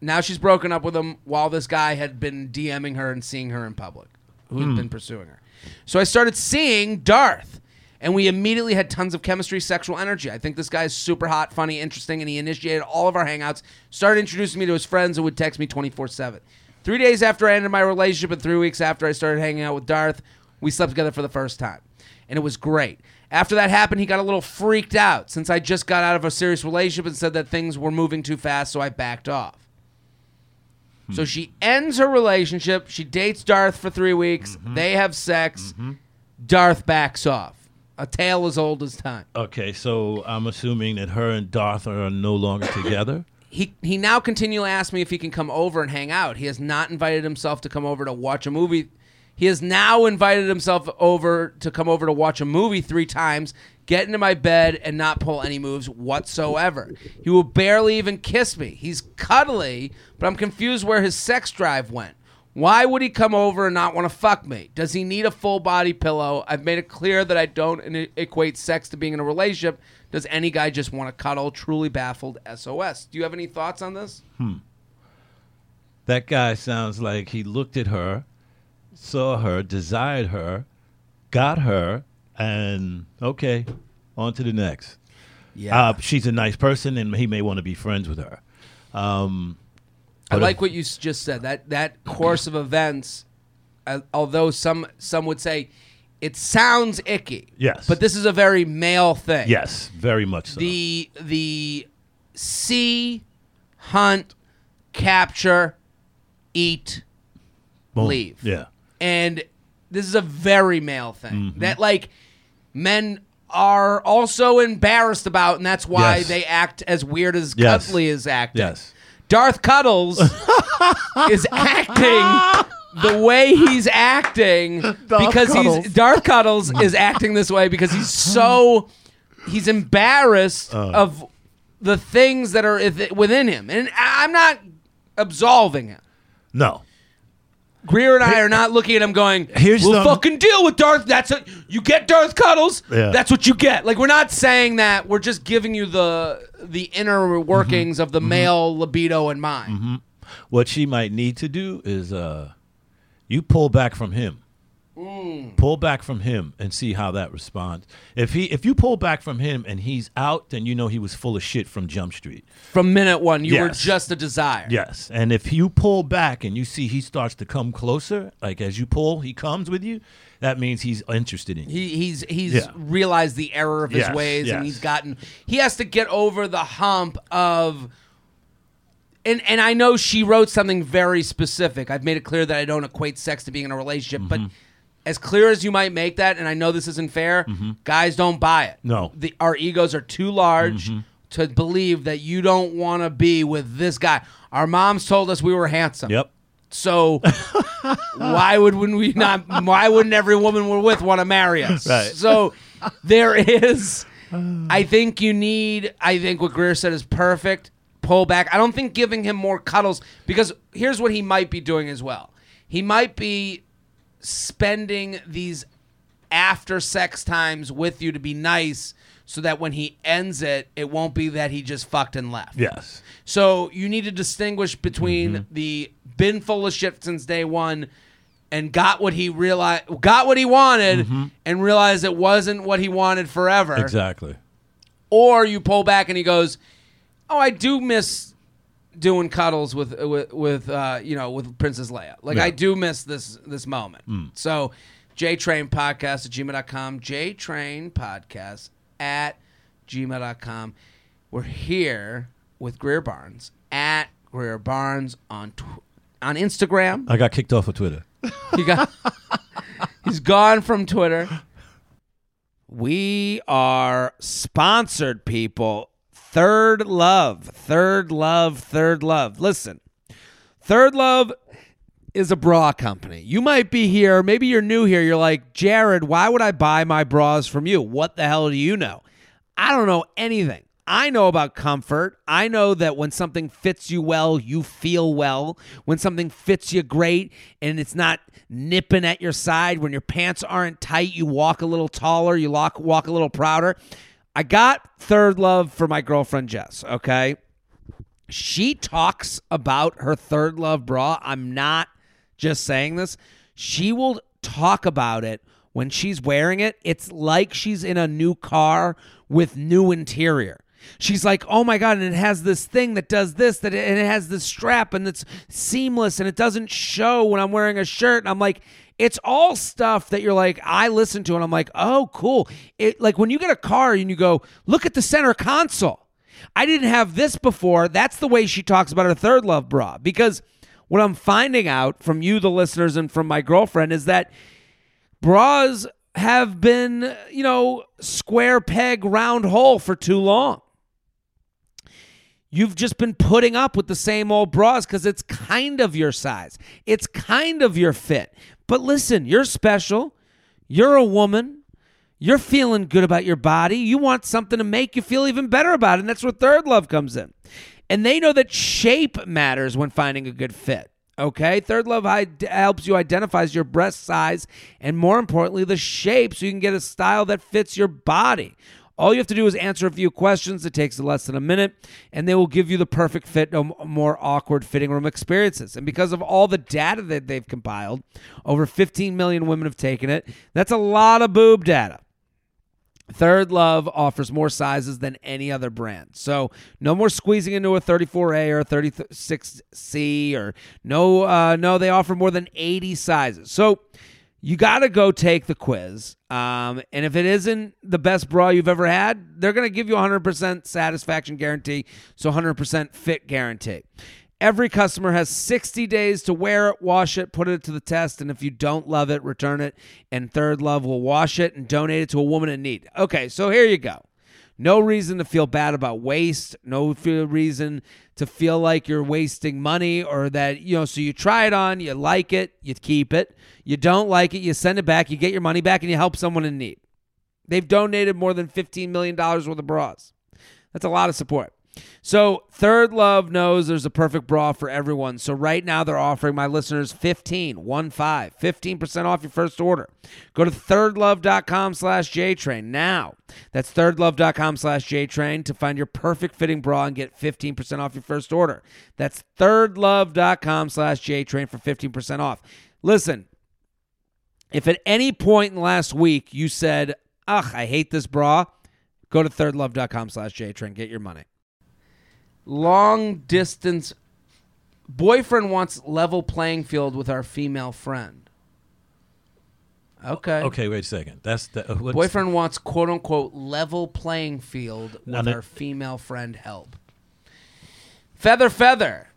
Now she's broken up with him while this guy had been DMing her and seeing her in public, who had been pursuing her. So I started seeing Darth, and we immediately had tons of chemistry, sexual energy. I think this guy is super hot, funny, interesting, and he initiated all of our hangouts, started introducing me to his friends, and would text me 24 7. Three days after I ended my relationship, and three weeks after I started hanging out with Darth, we slept together for the first time. And it was great. After that happened, he got a little freaked out since I just got out of a serious relationship and said that things were moving too fast, so I backed off. Hmm. So she ends her relationship. She dates Darth for three weeks. Mm-hmm. They have sex. Mm-hmm. Darth backs off. A tale as old as time. Okay, so I'm assuming that her and Darth are no longer together. <coughs> he he now continually asks me if he can come over and hang out. He has not invited himself to come over to watch a movie. He has now invited himself over to come over to watch a movie three times, get into my bed, and not pull any moves whatsoever. He will barely even kiss me. He's cuddly, but I'm confused where his sex drive went. Why would he come over and not want to fuck me? Does he need a full body pillow? I've made it clear that I don't equate sex to being in a relationship. Does any guy just want to cuddle? Truly baffled. SOS. Do you have any thoughts on this? Hmm. That guy sounds like he looked at her, saw her, desired her, got her, and okay, on to the next. Yeah. Uh, she's a nice person, and he may want to be friends with her. Um, I like what you just said. That that course of events, uh, although some some would say it sounds icky. Yes. But this is a very male thing. yes, very much so. The the see, hunt, capture, eat, Boom. leave. Yeah. and this is a very male thing Mm-hmm. that like men are also embarrassed about, and that's why Yes. they act as weird as Yes. Cuddly is acting. Yes. Darth Cuddles <laughs> is acting the way he's acting because Cuddles. he's Darth Cuddles is acting this way because he's so he's embarrassed Uh. of the things that are within him, and I'm not absolving him. No. Greer and I are not looking at him going, Here's we'll some- fucking deal with Darth. That's a, you get Darth Cuddles. Yeah. That's what you get. Like we're not saying that. We're just giving you the the inner workings Mm-hmm. of the male libido in mind. What she might need to do is uh, you pull back from him. Mm. Pull back from him and see how that responds. If he if you pull back from him and he's out, then you know he was full of shit from Jump Street. From minute one, you were just a desire. Yes. And if you pull back and you see he starts to come closer, like as you pull, he comes with you, that means he's interested in you. He, he's he's Yeah. realized the error of his Yes, ways, and he's gotten. He has to get over the hump of. And and I know she wrote something very specific. I've made it clear that I don't equate sex to being in a relationship, but Mm-hmm. As clear as you might make that, and I know this isn't fair, guys don't buy it. No. Mm-hmm. the, our egos are too large to believe that you don't want to be with this guy. Our moms told us we were handsome. Yep. So <laughs> why would wouldn't we not? Why wouldn't every woman we're with want to marry us? Right. So there is. <sighs> I think you need. I think what Greer said is perfect. Pull back. I don't think giving him more cuddles because here's what he might be doing as well. He might be spending these after sex times with you to be nice, so that when he ends it, it won't be that he just fucked and left. Yes. So you need to distinguish between Mm-hmm. the been full of shit since day one and got what he realized got what he wanted and realized it wasn't what he wanted forever. Exactly. Or you pull back and he goes, "Oh, I do miss doing cuddles with with, with uh, you know with Princess Leia. Like Yeah. I do miss this this moment." So JTrain podcast at gmail.com, JTrain podcast at gmail.com. We're here with Greer Barnes at Greer Barnes on tw- on Instagram. I got kicked off of Twitter. <laughs> He got he's gone from Twitter. We are sponsored, people. Third Love, Third Love, Third Love. Listen, Third Love is a bra company. You might be here, maybe you're new here. You're like, Jared, why would I buy my bras from you? What the hell do you know? I don't know anything. I know about comfort. I know that when something fits you well, you feel well. When something fits you great and it's not nipping at your side, when your pants aren't tight, you walk a little taller, you walk, walk a little prouder. I got Third Love for my girlfriend Jess, okay? She talks about her Third Love bra. I'm not just saying this. She will talk about it when she's wearing it. It's like she's in a new car with new interior. She's like, oh my God, and it has this thing that does this, that and it has this strap and it's seamless and it doesn't show when I'm wearing a shirt. And I'm like, it's all stuff that you're like, I listen to and I'm like, oh, cool. It like when you get a car and you go, look at the center console. I didn't have this before. That's the way she talks about her third love bra. Because what I'm finding out from you, the listeners, and from my girlfriend is that bras have been, you know, square peg, round hole for too long. You've just been putting up with the same old bras because it's kind of your size. It's kind of your fit. But listen, you're special. You're a woman. You're feeling good about your body. You want something to make you feel even better about it. And that's where Third Love comes in. And they know that shape matters when finding a good fit. Okay, Third Love helps you identify your breast size and more importantly, the shape so you can get a style that fits your body. All you have to do is answer a few questions. It takes less than a minute, and they will give you the perfect fit, no more awkward fitting room experiences. And because of all the data that they've compiled, over 15 million women have taken it. That's a lot of boob data. Third Love offers more sizes than any other brand. So no more squeezing into a 34A or a 36C or no uh, no they offer more than 80 sizes. So you got to go take the quiz. Um, and if it isn't the best bra you've ever had, they're going to give you a 100% satisfaction guarantee, so 100% fit guarantee. Every customer has 60 days to wear it, wash it, put it to the test, and if you don't love it, return it. And Third Love will wash it and donate it to a woman in need. Okay, so here you go. No reason to feel bad about waste. No reason to feel like you're wasting money or that, you know, so you try it on, you like it, you keep it. You don't like it, you send it back, you get your money back, and you help someone in need. They've donated more than $15 million worth of bras. That's a lot of support. So, Third Love knows there's a perfect bra for everyone. So, right now they're offering my listeners 15, 1 5, 15% off your first order. Go to thirdlove.com slash JTrain now. That's thirdlove.com slash JTrain to find your perfect fitting bra and get 15% off your first order. That's thirdlove.com slash JTrain for 15% off. Listen, if at any point in last week you said, ugh, I hate this bra, go to thirdlove.com slash JTrain. Get your money. Long distance boyfriend wants level playing field with our female friend. Okay. Okay, wait a second. That's the uh, what's- Boyfriend wants quote unquote level playing field with that- our female friend help. Feather Feather.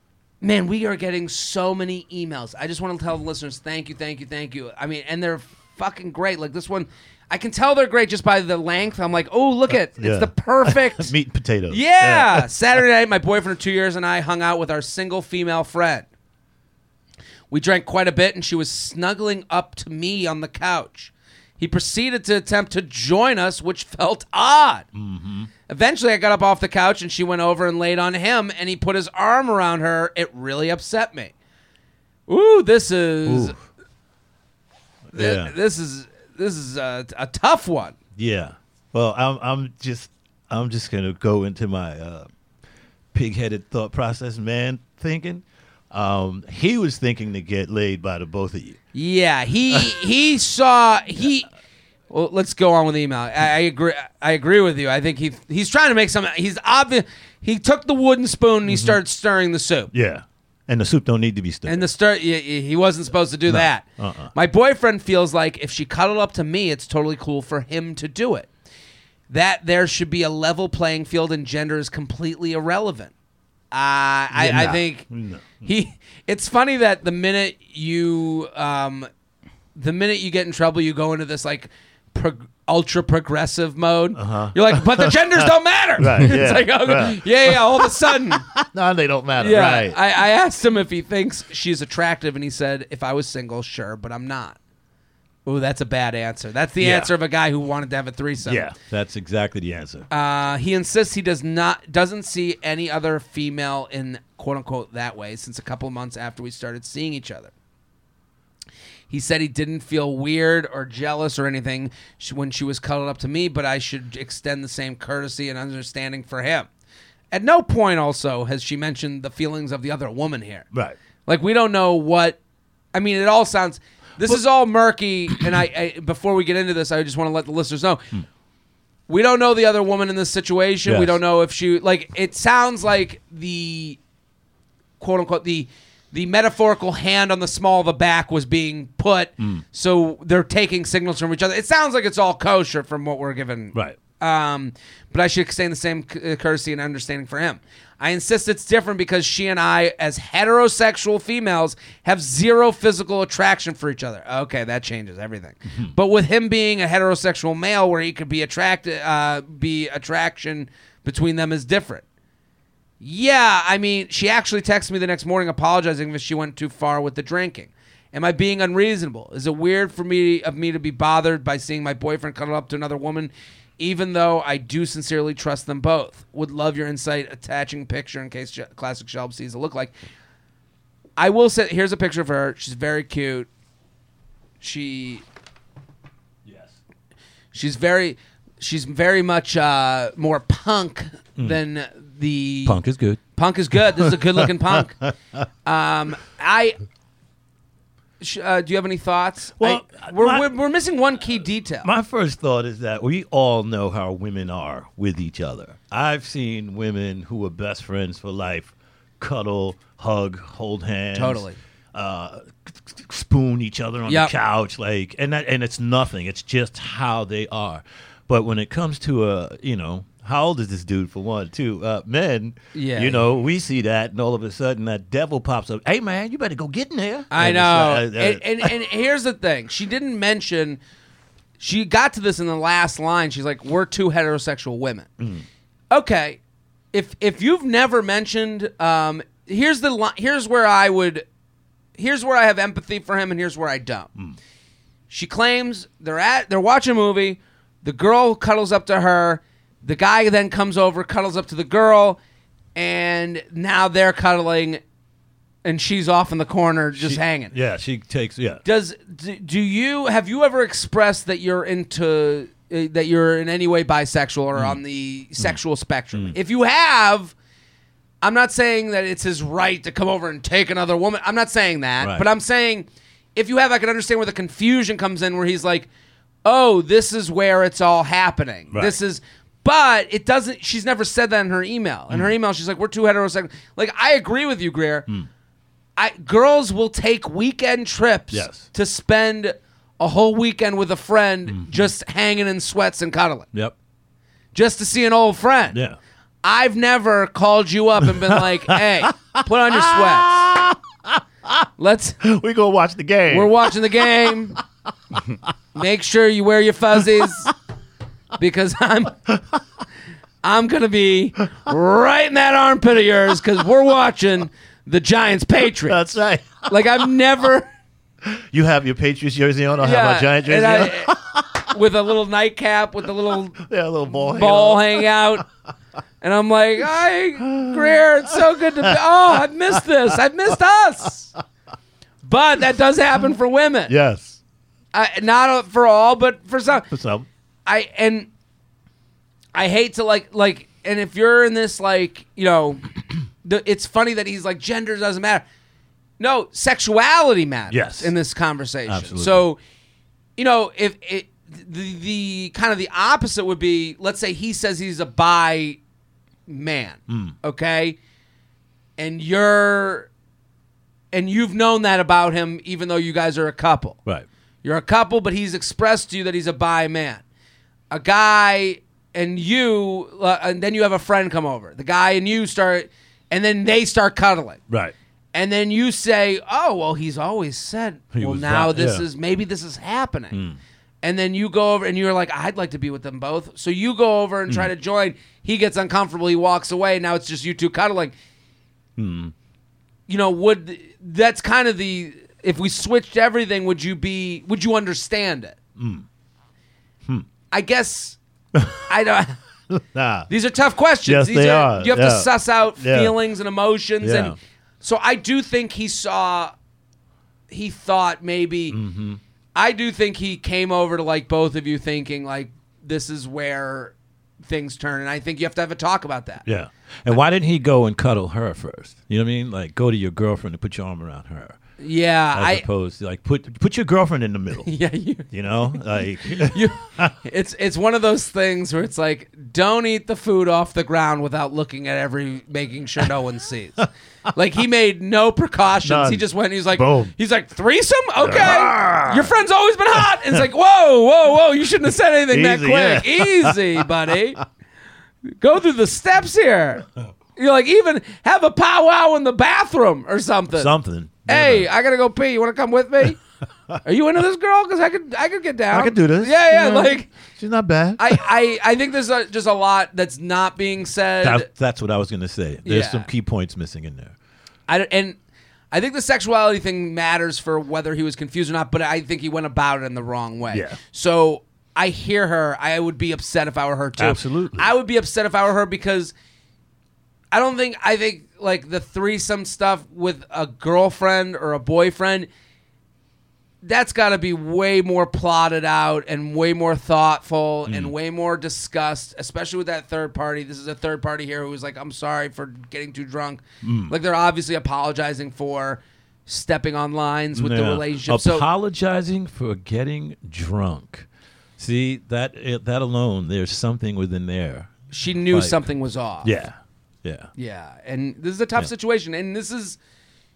Man, we are getting so many emails. I just want to tell the listeners thank you, thank you, thank you. I mean, and they're fucking great. Like this one, I can tell they're great just by the length. I'm like, oh, look at Yeah. it's the perfect <laughs> meat and potatoes. yeah. <laughs> Saturday night, my boyfriend of two years and I hung out with our single female friend. We drank quite a bit, and she was snuggling up to me on the couch. He proceeded to attempt to join us, which felt odd. Mm-hmm. Eventually, I got up off the couch, and she went over and laid on him, and he put his arm around her. It really upset me. Ooh, this is Ooh. Yeah. this is this is a, a tough one. Yeah. Well, I'm I'm just I'm just gonna go into my uh, pig-headed thought process, man. Thinking, um, he was thinking to get laid by the both of you. Yeah, he <laughs> he saw he. Well, let's go on with the email. I, I agree. I agree with you. I think he he's trying to make some. He's obvious. He took the wooden spoon and he started stirring the soup. Yeah. And the soup don't need to be stirred. And the stir, he wasn't supposed to do that. uh-uh. My boyfriend feels like if she cuddled up to me, it's totally cool for him to do it. That there should be a level playing field and gender is completely irrelevant. Uh, I, Yeah, I think No. he. It's funny that the minute you, um, the minute you get in trouble, you go into this like prog- ultra progressive mode. Uh-huh. You're like, but the genders <laughs> don't matter. Right, it's yeah, like, okay, right. yeah, yeah. All of a sudden, <laughs> no, they don't matter. yeah. Right. I, I asked him if he thinks she's attractive, and he said, if I was single, sure, but I'm not. Ooh, that's a bad answer. That's the Yeah. answer of a guy who wanted to have a threesome. yeah. That's exactly the answer. Uh, he insists he does not doesn't see any other female in quote unquote that way since a couple months after we started seeing each other. He said he didn't feel weird or jealous or anything when she was cuddled up to me, but I should extend the same courtesy and understanding for him. At no point, also, has she mentioned the feelings of the other woman here. right. Like we don't know what. I mean, it all sounds. This is all murky, and I, I. Before we get into this, I just want to let the listeners know. Hmm. We don't know the other woman in this situation. We don't know if she like. It sounds like the quote unquote the the metaphorical hand on the small of the back was being put, so they're taking signals from each other. It sounds like it's all kosher from what we're given. Right. Um, but I should extend the same uh, courtesy and understanding for him. I insist it's different because she and I, as heterosexual females, have zero physical attraction for each other. Okay, that changes everything. <laughs> but with him being a heterosexual male, where he could be attracted, uh, be attraction between them is different. Yeah, I mean, she actually texted me the next morning apologizing if she went too far with the drinking. Am I being unreasonable? Is it weird for me of me to be bothered by seeing my boyfriend cuddle up to another woman, even though I do sincerely trust them both? Would love your insight. Attaching picture in case Classic Shelb sees it look like. I will say, here's a picture of her. She's very cute. She Yes. she's very she's very much uh, more punk than the Punk is good. Punk is good. This is a good looking punk. <laughs> Um, I. Sh- uh, do you have any thoughts? Well, I- we're, my- we're we're missing one key detail. My first thought is that we all know how women are with each other. I've seen women who are best friends for life cuddle, hug, hold hands, Totally. uh, spoon each other on Yep. the couch, like, and that, and it's nothing. It's just how they are. But when it comes to a, you know, how old is this dude for one, two? Uh, men, Yeah. you know, we see that, and all of a sudden that devil pops up. Hey, man, you better go get in there. I And know. uh, and, and and here's the thing: she didn't mention. She got to this in the last line. She's like, "We're two heterosexual women." Mm. Okay, if if you've never mentioned, um, here's the li- here's where I would, here's where I have empathy for him, and here's where I don't. Mm. She claims they're at they're watching a movie. The girl cuddles up to her. The guy then comes over, cuddles up to the girl, and now they're cuddling, and she's off in the corner just she- hanging. Yeah, she takes, yeah. Does do, do you have you ever expressed that you're into uh, that you're in any way bisexual Mm. or on the sexual spectrum? If you have, I'm not saying that it's his right to come over and take another woman. I'm not saying that, Right. but I'm saying if you have, I can understand where the confusion comes in, where he's like, "Oh, this is where it's all happening. Right. This is." But it doesn't. She's never said that in her email. In her Mm. email, she's like, "We're two heterosexual." Like, I agree with you, Greer. I, girls will take weekend trips Yes. to spend a whole weekend with a friend just hanging in sweats and cuddling Yep. just to see an old friend. Yeah. I've never called you up and been like, <laughs> "Hey, put on your sweats. <laughs> Let's We go watch the game. we're watching the game. <laughs> Make sure you wear your fuzzies because I'm I'm gonna be right in that armpit of yours because we're watching the Giants Patriots. That's right. Like I've never You have your Patriots jersey on. I yeah, have my Giant jersey on. I- <laughs> with a little nightcap with a little <laughs> Yeah, a little ball. ball hanging out. And I'm like, hi, Greer, it's so good to be. <laughs> Oh, I've missed this. I've missed us. But that does happen for women. Yes. I, not for all, but for some. For some. I and I hate to like like and if you're in this like you know, <clears throat> the, it's funny that he's like gender doesn't matter. No, sexuality matters. Yes. in this conversation. Absolutely. So, you know, if it the the kind of the opposite would be, let's say he says he's a bi man, Hmm. okay, and you're and you've known that about him, even though you guys are a couple. Right. You're a couple, but he's expressed to you that he's a bi man. A guy and you, uh, and then you have a friend come over. The guy and you start, and then they start cuddling. Right. And then you say, "Oh, well, he's always said, He well, was now right, this yeah. Hmm. is maybe this is happening." And then you go over and you're like, "I'd like to be with them both." So you go over and Hmm. try to join. He gets uncomfortable. He walks away. Now it's just you two cuddling. Hmm. You know, would that's kind of the if we switched everything, would you be? Would you understand it? I guess I don't. <laughs> Nah. These are tough questions. Yes, These they are. You have Yeah. to suss out Yeah. feelings and emotions, Yeah. and so I do think he saw. He thought maybe. Mm-hmm. I do think he came over to like both of you, thinking like this is where things turn, and I think you have to have a talk about that. Yeah. And why didn't he go and cuddle her first? You know what I mean? Like go to your girlfriend and put your arm around her, Yeah, as I. opposed to like put put your girlfriend in the middle. <laughs> Yeah, you. You know, like <laughs> You, it's it's one of those things where it's like don't eat the food off the ground without looking at every making sure no one sees. <laughs> like he made no precautions. None. He just went. He's like Boom. he's like threesome. Okay, ah. your friend's always been hot. And it's like whoa whoa whoa. You shouldn't have said anything that Easy, quick. Easy, buddy. Go through the steps here. You're like even have a powwow in the bathroom or something. something. Hey, I gotta go pee. You want to come with me? <laughs> Are you into this girl? Because I could, I could get down. I could do this. Yeah, yeah. You know, Like she's not bad. I, I, I think there's a, just a lot that's not being said. That, that's what I was going to say. There's Yeah. some key points missing in there. I, don't- and I think the sexuality thing matters for whether he was confused or not, but I think he went about it in the wrong way. Yeah. So I hear her. I would be upset if I were her too. Absolutely. I would be upset if I were her because I don't think I think like the threesome stuff with a girlfriend or a boyfriend. That's got to be way more plotted out and way more thoughtful Mm. and way more discussed, especially with that third party. This is a third party here who was like, "I'm sorry for getting too drunk." Mm. Like they're obviously apologizing for stepping on lines with the Yeah. relationship. So apologizing for getting drunk. See that that alone, there's something within there. she knew Like- something was off. Yeah, yeah. Yeah, and this is a tough Yeah. situation, and this is,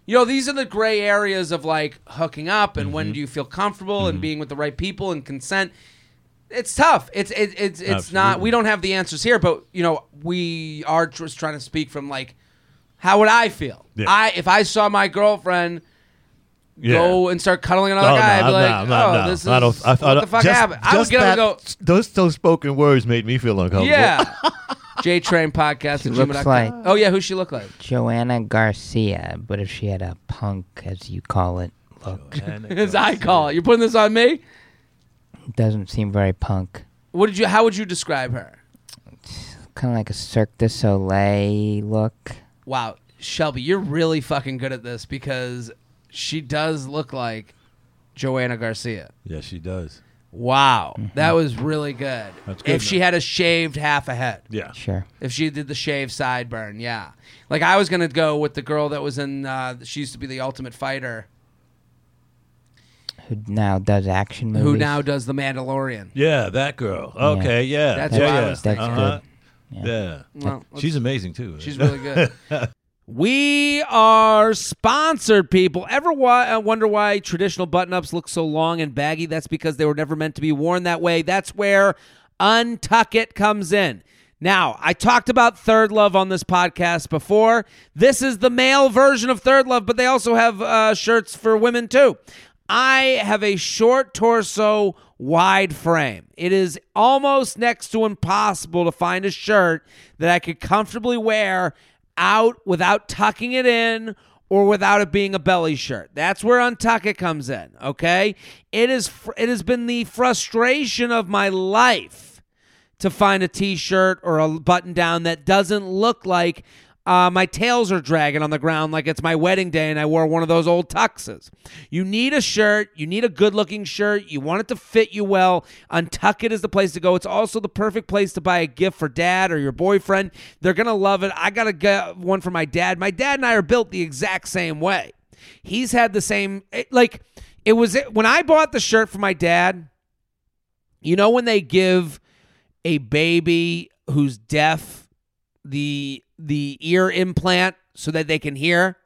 you know, these are the gray areas of like hooking up and Mm-hmm. when do you feel comfortable and being with the right people and consent. It's tough. It's it, it's it's not. We don't have the answers here, but you know, we are just trying to speak from like, how would I feel? Yeah. I if I saw my girlfriend Yeah. go and start cuddling another Oh, no, guy, I'd be like, no, oh, no. this is I don't- I- I what the fuck Just- happened. I would get up and go, Those those spoken words made me feel uncomfortable. yeah. <laughs> J Train podcast. She at looks like- Oh yeah, who she look like? Joanna Garcia, but if she had a punk, as you call it, look, <laughs> As I call it. You're putting this on me. doesn't seem very punk. What did you? How would you describe her? Kind of like a Cirque du Soleil look. Wow, Shelby, you're really fucking good at this because she does look like Joanna Garcia. Yeah, she does. Wow, that was really good. That's good, If she had a shaved half a head, Yeah. Sure. if she did the shave sideburn, yeah. Like I was gonna go with the girl that was in. Uh, she used to be the Ultimate Fighter, Who now does action movies? who now does the Mandalorian. Yeah, that girl. Okay, yeah. That's yeah, what I yeah. was thinking. Uh-huh. Yeah. Yeah. Well, She's amazing too. She's really good. <laughs> we are sponsored, people. Ever wa- uh, wonder why traditional button ups look so long and baggy? That's because they were never meant to be worn that way. That's where Untuck It comes in. Now, I talked about Third Love on this podcast before. This is the male version of Third Love, but they also have uh, shirts for women too. I have a short torso, wide frame. It is almost next to impossible to find a shirt that I could comfortably wear out without tucking it in or without it being a belly shirt. That's where Untuck It comes in, okay? It is fr- it has been the frustration of my life to find a t-shirt or a button down that doesn't look like uh, my tails are dragging on the ground like it's my wedding day and I wore one of those old tuxes. You need a shirt. You need a good looking shirt. You want it to fit you well. Untuck It is the place to go. It's also the perfect place to buy a gift for dad or your boyfriend. They're going to love it. I got to get one for my dad. My dad and I are built the exact same way. He's had the same, like, it was when I bought the shirt for my dad. You know, when they give a baby who's deaf the the ear implant so that they can hear.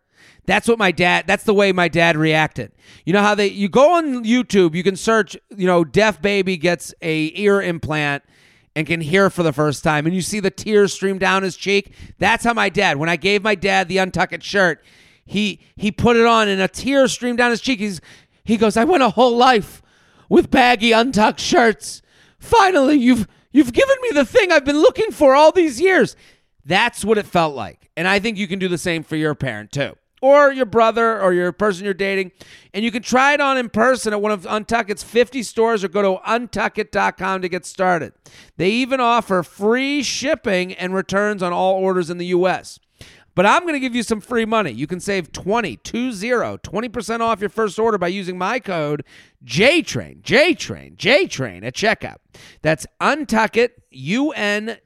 That's what my dad that's the way my dad reacted. You know how they you go on youtube you can search you know deaf baby gets a ear implant and can hear for the first time and you see the tears stream down his cheek. That's how my dad when i gave my dad the untucked shirt he he put it on and a tear streamed down his cheek. He's he goes i went a whole life with baggy untucked shirts. Finally you've you've given me the thing i've been looking for all these years that's what it felt like. And i think you can do the same for your parent too. Or your brother or your person you're dating. And you can try it on in person at one of untuckit's 50 stores or go to untuckit.com to get started. They even offer free shipping and returns on all orders in the us but I'm going to give you some free money. You can save 20, 20, 20% off your first order by using my code JTRAIN, JTRAIN, JTRAIN at checkout. That's untuckit, U-N-T-U-C-K-I-T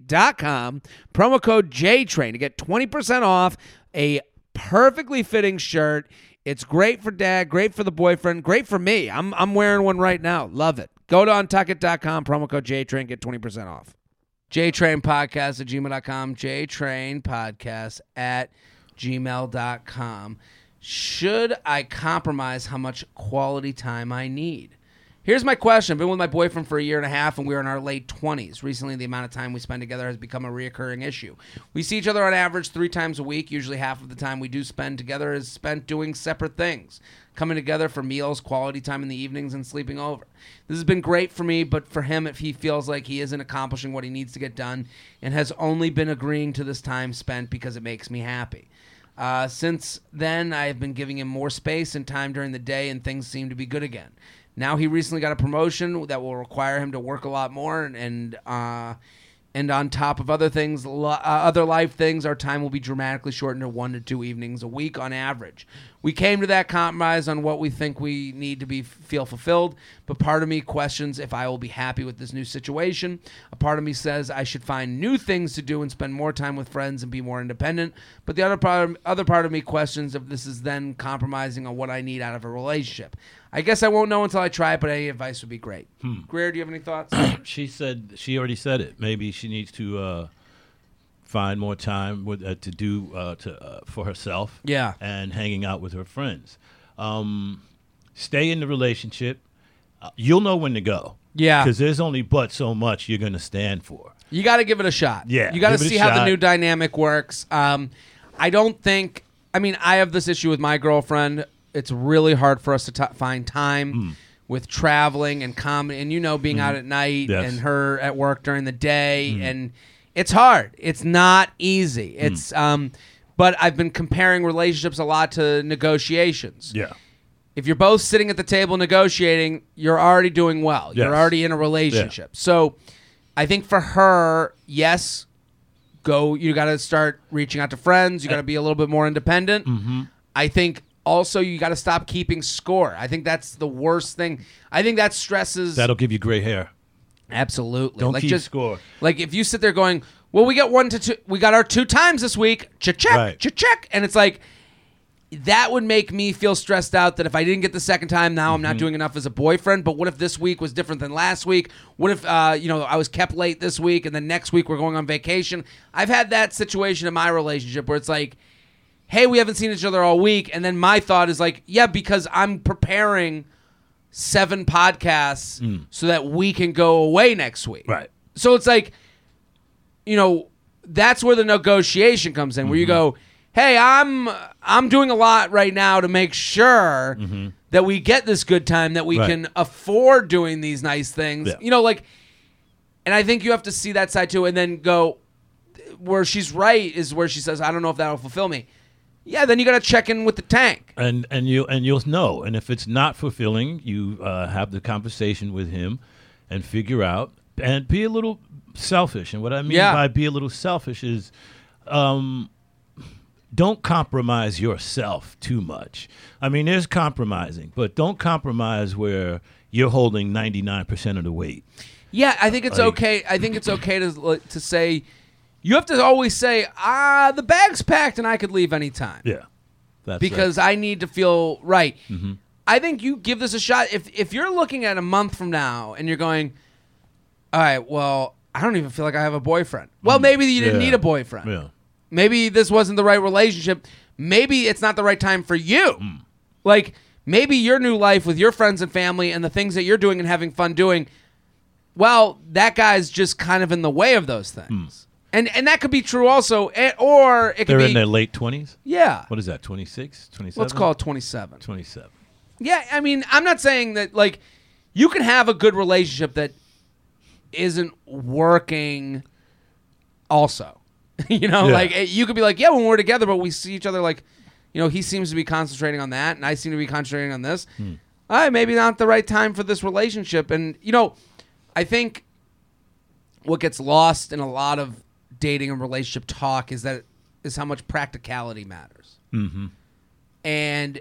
dot com, promo code JTRAIN to get 20% off a perfectly fitting shirt. It's great for dad, great for the boyfriend, great for me. I'm, I'm wearing one right now. Love it. Go to untuckit.com, promo code JTRAIN, get 20% off. JTrain Podcast at gmail.com. JTrain Podcast at gmail.com. Should I compromise how much quality time I need? Here's my question. I've been with my boyfriend for a year and a half, and we're in our late 20s. Recently, the amount of time we spend together has become a reoccurring issue. We see each other on average three times a week. Usually, half of the time we do spend together is spent doing separate things, coming together for meals, quality time in the evenings, and sleeping over. This has been great for me, but for him, if he feels like he isn't accomplishing what he needs to get done and has only been agreeing to this time spent because it makes me happy. Uh, since then, I have been giving him more space and time during the day, and things seem to be good again. Now he recently got a promotion that will require him to work a lot more, and, and uh, and on top of other things, uh, other life things, our time will be dramatically shortened to one to two evenings a week on average. We came to that compromise on what we think we need to be feel fulfilled, but part of me questions if I will be happy with this new situation. A part of me says I should find new things to do and spend more time with friends and be more independent. But the other part, other part of me questions if this is then compromising on what I need out of a relationship. I guess I won't know until I try it, but any advice would be great. Greer, do you have any thoughts? <coughs> She said she already said it. Maybe she needs to uh, find more time with uh, to do uh, to uh, for herself. Yeah. and hanging out with her friends. Um, stay in the relationship. Uh, you'll know when to go. Yeah. because there's only but so much you're going to stand for. You got to give it a shot. Yeah, you got to give it a see how the new dynamic works. Um, I don't think. I mean, I have this issue with my girlfriend. It's really hard for us to t- find time Hmm. with traveling and comedy, and you know, being out at night Yes. Hmm. and her at work during the day, and it's hard. It's not easy. It's um, but I've been comparing relationships a lot to negotiations Yeah, if you're both sitting at the table negotiating, you're already doing well. You're already in a relationship. So I think for her, yes, go you got to start reaching out to friends, you got to be a little bit more independent. Mm-hmm. I think also you got to stop keeping score. I think that's the worst thing. I think that stresses that'll give you gray hair. absolutely. Don't like keep just score. like if you sit there going, "Well, we got one to two, we got our two times this week." Check, Right. check, check, and it's like that would make me feel stressed out that if I didn't get the second time, now I'm not Mm-hmm. doing enough as a boyfriend. But what if this week was different than last week? What if uh, you know I was kept late this week, and then next week we're going on vacation? I've had that situation in my relationship where it's like, hey, we haven't seen each other all week, and then my thought is like, yeah, because I'm preparing seven podcasts so that we can go away next week. Mm. Right. So it's like, you know, that's where the negotiation comes in, where you Mm-hmm. go, "Hey, I'm I'm doing a lot right now to make sure that we get this good time, that we Mm-hmm. Right. can afford doing these nice things." Yeah. You know, like, and I think you have to see that side too, and then go where she's right is where she says, "I don't know if that'll fulfill me." Yeah, then you got to check in with the tank. and and you and you'll know. And if it's not fulfilling, you uh, have the conversation with him and figure out and be a little selfish. And what I mean Yeah. by be a little selfish is, um, don't compromise yourself too much. I mean, there's compromising, but don't compromise where you're holding ninety nine percent of the weight. Yeah, I think it's Like- okay. I think it's okay to to say you have to always say, "Ah, the bag's packed and I could leave anytime." Yeah, that's because right. I need to feel right. Mm-hmm. I think you give this a shot. If if you're looking at a month from now and you're going, all right, well, I don't even feel like I have a boyfriend. Well, maybe you didn't Mm. Yeah. need a boyfriend. yeah. Maybe this wasn't the right relationship. Maybe it's not the right time for you. Mm. Like maybe your new life with your friends and family and the things that you're doing and having fun doing. Well, that guy's just kind of in the way of those things. And and that could be true also, eh, or it could They're be in their late twenties. yeah. What is that? 26, 27? Let's call it 27. 27. Yeah, I mean, I'm not saying that like you can have a good relationship that isn't working also. <laughs> you know, Yeah. like eh, you could be like, yeah, when we're together but we see each other like, you know, he seems to be concentrating on that and I seem to be concentrating on this. All right, maybe not the right time for this relationship and you know, I think what gets lost in a lot of dating and relationship talk is that is how much practicality matters. Mm-hmm. And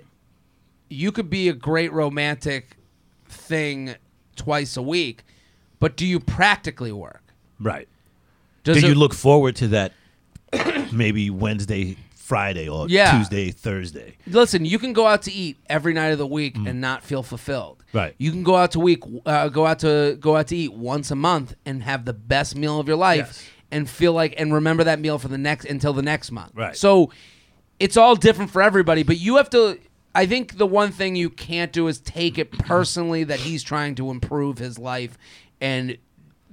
you could be a great romantic thing twice a week, but do you practically work? Right. Does Do it- you look forward to that <coughs> maybe Wednesday, Friday, or Yeah. Tuesday, Thursday? Listen, you can go out to eat every night of the week and not feel fulfilled. Mm. Right. You can go out to week, uh, go out to go out to eat once a month and have the best meal of your life, Yes. And feel like and remember that meal for the next until the next month. Right. So it's all different for everybody, but you have to I think the one thing you can't do is take it personally that he's trying to improve his life and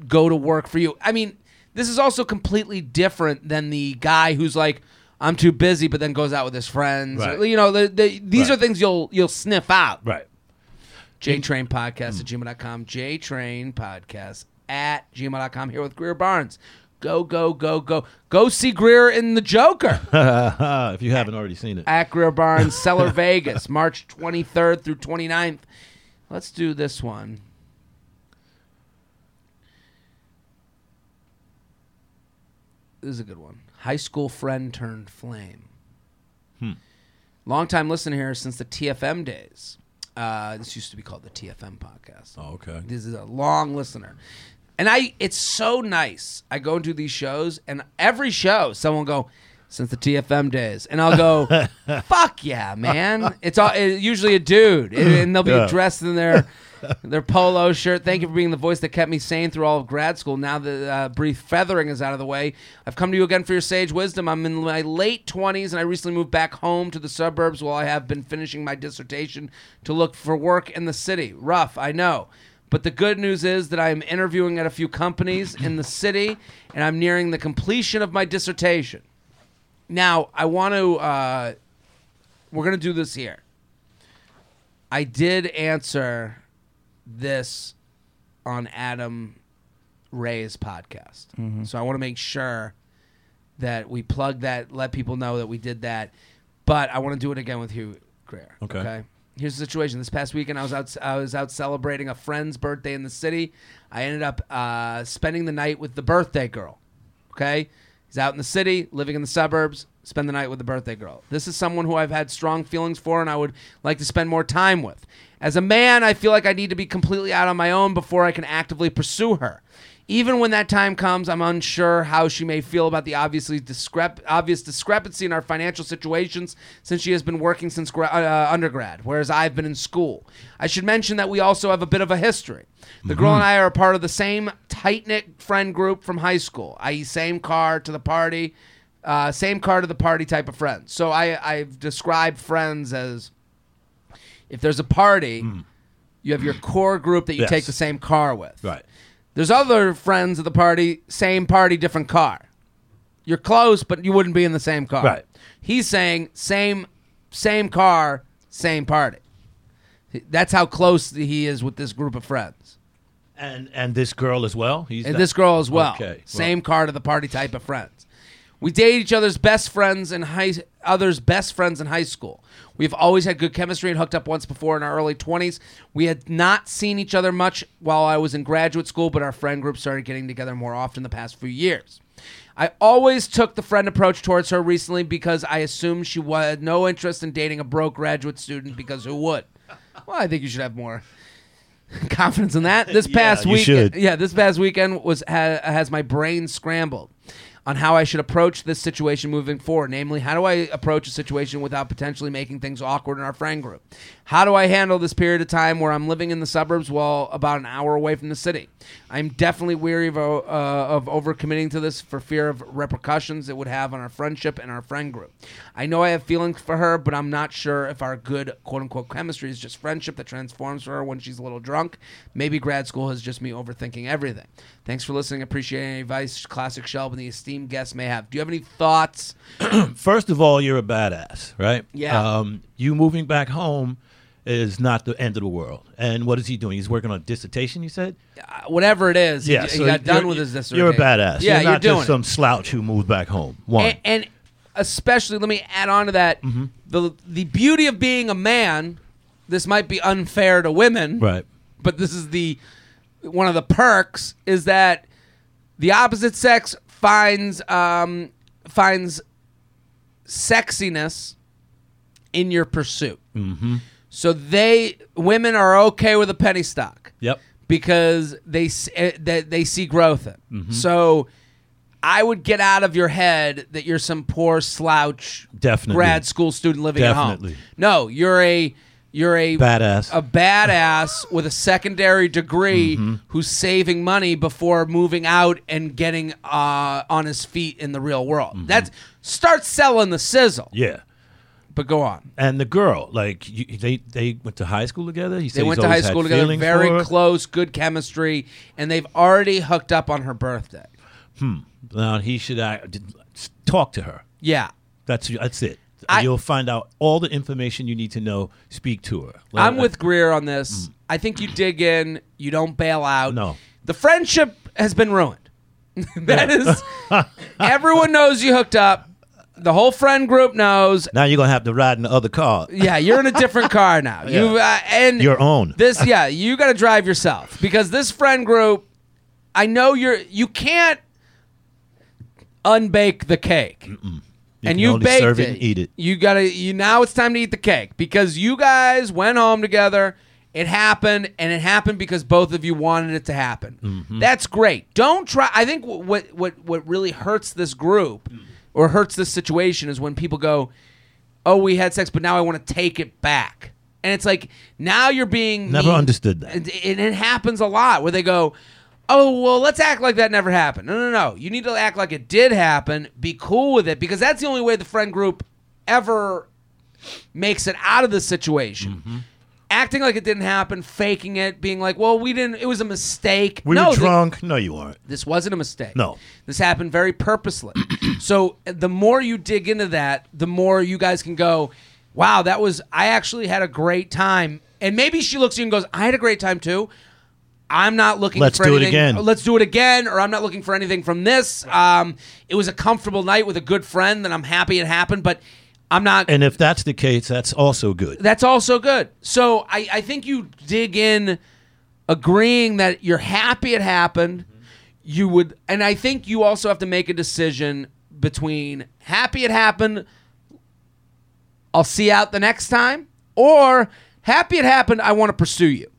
go to work for you. I mean, this is also completely different than the guy who's like, "I'm too busy," but then goes out with his friends. Right. You know, the, the, these Right. are things you'll you'll sniff out. Right. JTrain Podcast at gmail.com. JTrain Podcast at gmail.com. Here with Greer Barnes. Go, go, go, go. Go see Greer in The Joker <laughs> if you haven't already seen it. at Greer Barnes, <laughs> Cellar Vegas, March 23rd through 29th. Let's do this one. This is a good one. High school friend turned flame. Long time listener here since the TFM days. Uh, this used to be called the TFM podcast. Oh, okay. This is a long listener. And I it's so nice. I go into these shows and every show someone will go since the TFM days. And I'll go, <laughs> fuck yeah, man. It's all usually a dude. And, and they'll be Yeah. dressed in their their polo shirt. Thank you for being the voice that kept me sane through all of grad school. Now that uh, brief feathering is out of the way, I've come to you again for your sage wisdom. I'm in my late 20s and I recently moved back home to the suburbs while I have been finishing my dissertation to look for work in the city. Rough, I know. But the good news is that I am interviewing at a few companies in the city and I'm nearing the completion of my dissertation. Now, I want to, uh, we're going to do this here. I did answer this on Adam Ray's podcast. So I want to make sure that we plug that, let people know that we did that. But I want to do it again with you, Greer. Okay. Here's the situation. This past weekend, I was out. I was out celebrating a friend's birthday in the city. I ended up uh, spending the night with the birthday girl. Okay, he's out in the city, living in the suburbs. Spend the night with the birthday girl. This is someone who I've had strong feelings for, and I would like to spend more time with. As a man, I feel like I need to be completely out on my own before I can actively pursue her. Even when that time comes, I'm unsure how she may feel about the obviously discrep- obvious discrepancy in our financial situations since she has been working since gra- uh, undergrad, whereas I've been in school. I should mention that we also have a bit of a history. The girl and I are a part of the same tight knit friend group from high school, i.e., same car to the party, uh, same car to the party type of friends. So I, I've described friends as if there's a party, you have your core group that you Yes. take the same car with. Right. There's other friends at the party, same party, different car. You're close, but you wouldn't be in the same car. Right. He's saying same same car, same party. That's how close he is with this group of friends. And and this girl as well. He's And that- this girl as well. Okay. Same car to the party type of friends. We dated each other's best friends and high others' best friends in high school. We've always had good chemistry and hooked up once before in our early 20s. We had not seen each other much while I was in graduate school, but our friend group started getting together more often the past few years. I always took the friend approach towards her recently because I assumed she had no interest in dating a broke graduate student because who would? Well, I think you should have more <laughs> confidence in that. This <laughs> past you week, should. yeah, this past weekend was ha, has my brain scrambled on how I should approach this situation moving forward. Namely, how do I approach a situation without potentially making things awkward in our friend group? How do I handle this period of time where I'm living in the suburbs while about an hour away from the city? I'm definitely weary of, uh, of overcommitting to this for fear of repercussions it would have on our friendship and our friend group. I know I have feelings for her, but I'm not sure if our good quote unquote chemistry is just friendship that transforms for her when she's a little drunk. Maybe grad school is just me overthinking everything. Thanks for listening. Appreciate any advice Classic Shelb and the esteemed guests may have. Do you have any thoughts? <clears throat> First of all, you're a badass, right? Yeah. Um, you moving back home is not the end of the world. And what is he doing? He's working on a dissertation. You said. Uh, whatever it is, Yeah. he, so got done you're- with his dissertation. You're a badass. Yeah, you're you're not doing just it. some slouch who moved back home. One. and, and especially let me add on to that Mm-hmm. the the beauty of being a man this might be unfair to women right. but this is the one of the perks is that the opposite sex finds um, finds sexiness in your pursuit mm-hmm. So they women are okay with a penny stock Yep. because they eh, that they see growth in. Mm-hmm. So I would get out of your head that you're some poor slouch Definitely. grad school student living Definitely. at home. No, you're a you're a Badass. a badass <laughs> with a secondary degree Mm-hmm. who's saving money before moving out and getting uh, on his feet in the real world. That's start selling the sizzle. Yeah. But go on. And the girl, like you, they they went to high school together. He said They he's went to high always had school together, very her. close, good chemistry, and they've already hooked up on her birthday. Hmm. Now he should talk to her. Yeah. That's that's it. I- You'll find out all the information you need to know. Speak to her. I'm with Greer on this. I think you dig in, you don't bail out. No. The friendship has been ruined. <laughs> that is <laughs> everyone knows you hooked up. The whole friend group knows. Now you're gonna have to ride in the other car. Yeah, you're in a different car now. <laughs> You uh, and Your own. This, yeah, you got to drive yourself because this friend group. I know you're. You can't unbake the cake, You and you baked serve it. it and eat it. You gotta. You now it's time to eat the cake because you guys went home together. It happened, and it happened because both of you wanted it to happen. Mm-hmm. That's great. Don't try. I think what what what really hurts this group or hurts this situation is when people go, "Oh, we had sex, but now I want to take it back." And it's like now you're being Never mean. understood that. And, and it happens a lot where they go, "Oh, well, let's act like that never happened." No, no, no. You need to act like it did happen. Be cool with it because that's the only way the friend group ever makes it out of the situation. Mm-hmm. Acting like it didn't happen, faking it, being like, "Well, we didn't. It was a mistake." Were no, you the- drunk? no, you weren't. this wasn't a mistake. No. This happened very purposely. <clears throat> so the more you dig into that, the more you guys can go, wow, that was, I actually had a great time. And maybe she looks at you and goes, I had a great time too. I'm not looking Let's for do it anything. again. Let's do it again, or I'm not looking for anything from this. Um, it was a comfortable night with a good friend, and I'm happy it happened, but I'm not And if that's the case, that's also good. that's also good. So I, I think you dig in agreeing that you're happy it happened. You would, and I think you also have to make a decision between happy it happened, I'll see you out the next time, or happy it happened, I want to pursue you.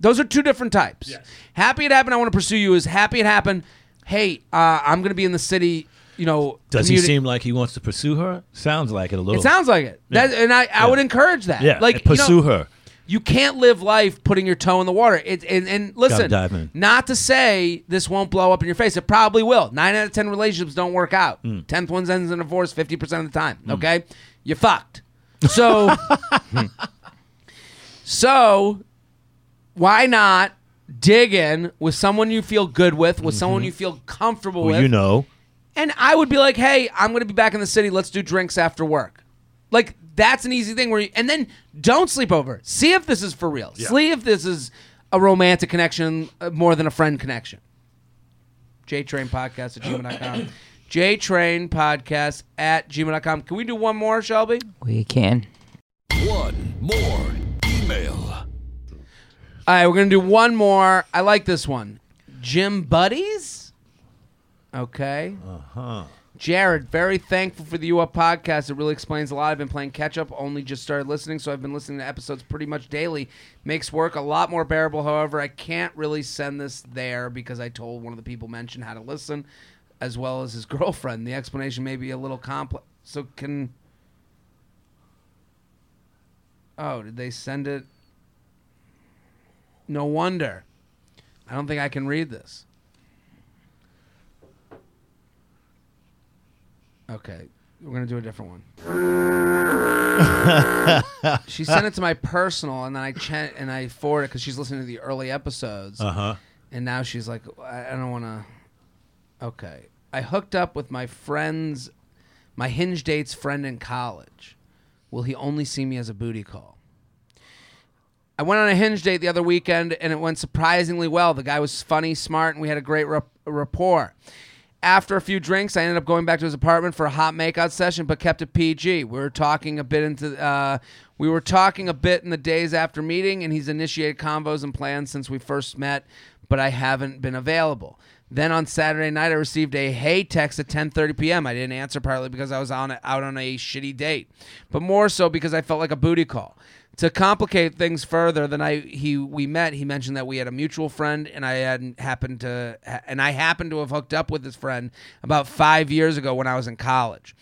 Those are two different types. Happy it happened, I want to pursue you is happy it happened, hey, uh, I'm going to be in the city, you know. Does he seem like he wants to pursue her? Sounds like it a little. It sounds like it. That, and I, I would encourage that. yeah. Like, you know- pursue her. you can't live life putting your toe in the water. It, and, and listen, not to say this won't blow up in your face. It probably will. Nine out of ten relationships don't work out. Hmm. Tenth one ends in divorce fifty percent of the time. Okay, you fucked. So, <laughs> so why not dig in with someone you feel good with, with someone you feel comfortable Mm-hmm. Well, with? you know. And I would be like, hey, I'm going to be back in the city. Let's do drinks after work. Like, that's an easy thing where you, and then don't sleep over. See if this is for real. See if this is a romantic connection uh, more than a friend connection. JTrain Podcast at gmail.com. <coughs> JTrain Podcast at gmail.com. Can we do one more, Shelby? We can. One more email. All right, we're going to do one more. I like this one. Jim Buddies? Okay. Uh huh. Jared, very thankful for the U Up podcast. It really explains a lot. I've been playing catch up, only just started listening, so I've been listening to episodes pretty much daily. Makes work a lot more bearable. However, I can't really send this there because I told one of the people mentioned how to listen, as well as his <laughs> girlfriend. The explanation may be a little complex. So, can. Oh, did they send it? No wonder. I don't think I can read this. Okay, we're gonna do a different one. <laughs> she sent it to my personal, and then I ch- and I forwarded because she's listening to the early episodes, Uh huh. and now she's like, I, I don't want to. Okay, I hooked up with my friend's, my hinge date's friend in college. Will he only see me as a booty call? I went on a hinge date the other weekend and it went surprisingly well. The guy was funny, smart, and we had a great rap- rapport. After a few drinks, I ended up going back to his apartment for a hot makeout session, but kept it PG. We were talking a bit into, uh, we were talking a bit in the days after meeting, and he's initiated convos and plans since we first met, but I haven't been available. Then on Saturday night, I received a hey text at 10:30 p.m. I didn't answer partly because I was on out on a shitty date, but more so because I felt like a booty call. To complicate things further, the night he we met, he mentioned that we had a mutual friend, and I hadn't happened to, and I happened to have hooked up with his friend about five years ago when I was in college.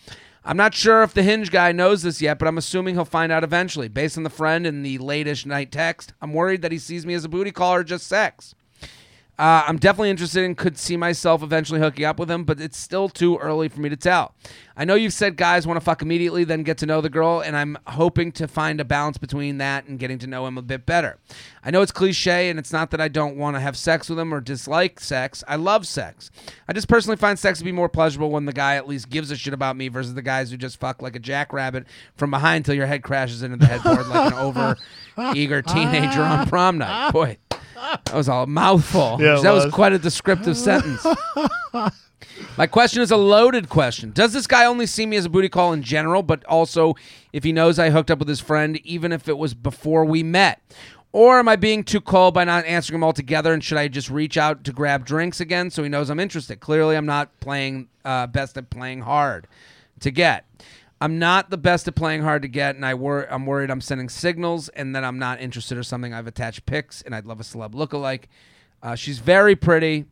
I'm not sure if the Hinge guy knows this yet, but I'm assuming he'll find out eventually. Based on the friend and the latest night text, I'm worried that he sees me as a booty call or just sex. Uh, I'm definitely interested and could see myself eventually hooking up with him, but it's still too early for me to tell. I know you've said guys want to fuck immediately, then get to know the girl, and I'm hoping to find a balance between that and getting to know him a bit better. I know it's cliche, and it's not that I don't want to have sex with him or dislike sex. I love sex. I just personally find sex to be more pleasurable when the guy at least gives a shit about me versus the guys who just fuck like a jackrabbit from behind till your head crashes into the headboard like an <laughs> over eager teenager on prom night. Boy, <laughs> that was a mouthful. Yeah, that was was. quite a descriptive sentence. <laughs> My question is a loaded question. Does this guy only see me as a booty call in general, but also if he knows I hooked up with his friend, even if it was before we met? Or am I being too cold by not answering him altogether? And should I just reach out to grab drinks again so he knows I'm interested? Clearly, I'm not playing uh, best at playing hard to get. I'm not the best at playing hard to get, and I wor- I'm worried I'm sending signals and that I'm not interested or something. I've attached pics, and I'd love a celeb lookalike. Uh, she's very pretty.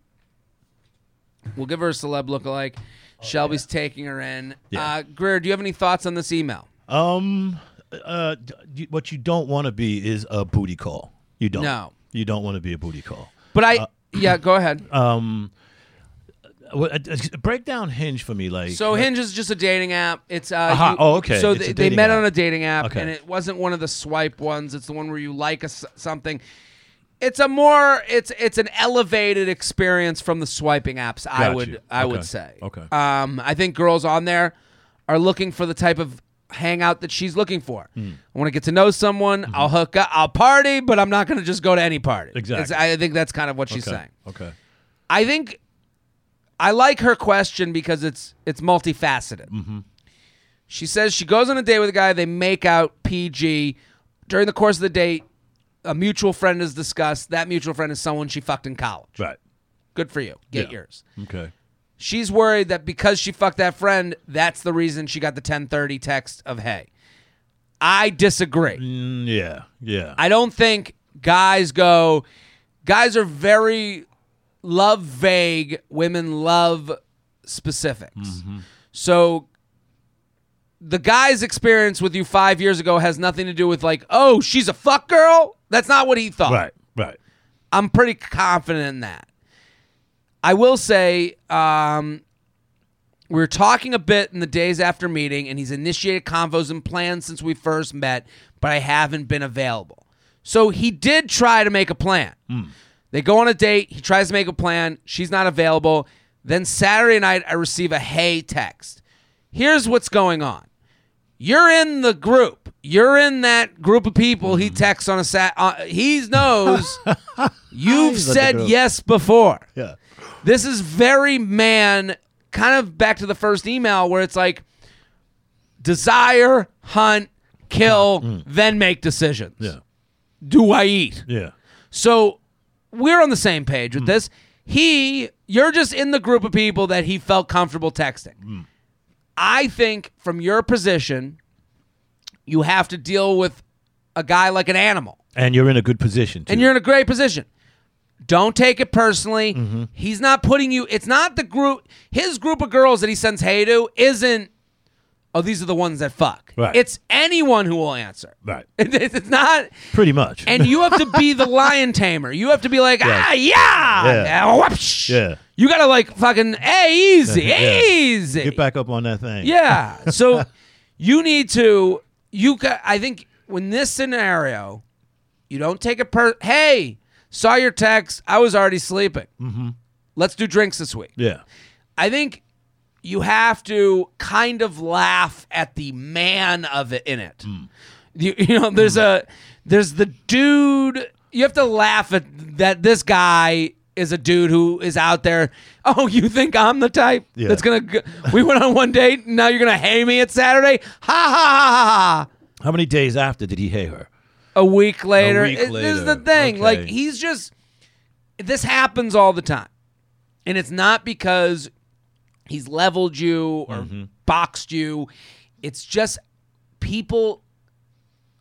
We'll give her a celeb lookalike. Shelby's taking her in. Yeah. Uh, Greer, do you have any thoughts on this email? Um, uh, d- what you don't want to be is a booty call. You don't. No. You don't want to be a booty call. But I, yeah, go ahead. <clears throat> Um, uh, uh, break down Hinge for me, like. So like- Hinge is just a dating app. It's uh, Aha. you- Oh, okay. So It's a they, they dating met app. on a dating app, Okay. and it wasn't one of the swipe ones. It's the one where you like a s something. It's a more it's it's an elevated experience from the swiping apps. I Got would you. I Okay. would say. Okay. Um, I think girls on there are looking for the type of hangout that she's looking for. Hmm. I want to get to know someone. I'll hook up. I'll party, but I'm not going to just go to any party. Mm-hmm. Exactly. It's- I think that's kind of what she's okay. saying. Okay. I think I like her question because it's it's multifaceted. Mm-hmm. She says she goes on a date with a guy. They make out PG. During the course of the date, a mutual friend is discussed. That mutual friend is someone she fucked in college. Right. Good for you. Get Yeah. yours. Okay. She's worried that because she fucked that friend, that's the reason she got the 1030 text of hey. I disagree. Mm, yeah. Yeah. I don't think guys go. Guys are very love vague. Women love specifics. So the guy's experience with you five years ago has nothing to do with like, oh, she's a fuck girl. That's not what he thought. right. Right. I'm pretty confident in that. I will say, um, we were talking a bit in the days after meeting, and he's initiated convos and plans since we first met, but I haven't been available. So he did try to make a plan. They go on a date. He tries to make a plan. She's not available. Then Saturday night, I receive a hey text. Here's what's going on. You're in the group. You're in that group of people he texts on a sat. Uh, he knows <laughs> you've He's in the said yes before. Yeah. This is very man, kind of back to the first email where it's like desire, hunt, kill, then make decisions. Yeah. Do I eat? Yeah. So we're on the same page with this. He, you're just in the group of people that he felt comfortable texting. I think from your position, you have to deal with a guy like an animal. And you're in a good position. Too. And you're in a great position. Don't take it personally. Mm-hmm. He's not putting you. It's not the group. His group of girls that he sends hey to isn't. Oh, these are the ones that fuck. Right. It's anyone who will answer. right. <laughs> It- it's not. Pretty much. And you have to be the <laughs> lion tamer. You have to be like, ah, yeah, Yeah. Ah, whoopsh. Yeah. You gotta like fucking, hey, easy, <laughs> Yeah. easy. Get back up on that thing. Yeah. So you need to you got I think when this scenario, you don't take it per hey, saw your text, I was already sleeping. Mm-hmm. Let's do drinks this week. Yeah. I think you have to kind of laugh at the man of it in it. Hmm. You, <laughs> you know, there's hmm. a there's the dude. You have to laugh at that. This guy is a dude who is out there. <laughs> Oh, you think I'm the type Yeah. that's gonna? Go, we went on one date. And now you're gonna hate me at Saturday? Ha ha ha ha! ha. How many days after did he hate her? A week later. week It- This is the thing. Okay. Like he's just. This happens all the time, and it's not because he's leveled you or Mm-hmm. boxed you. It's just people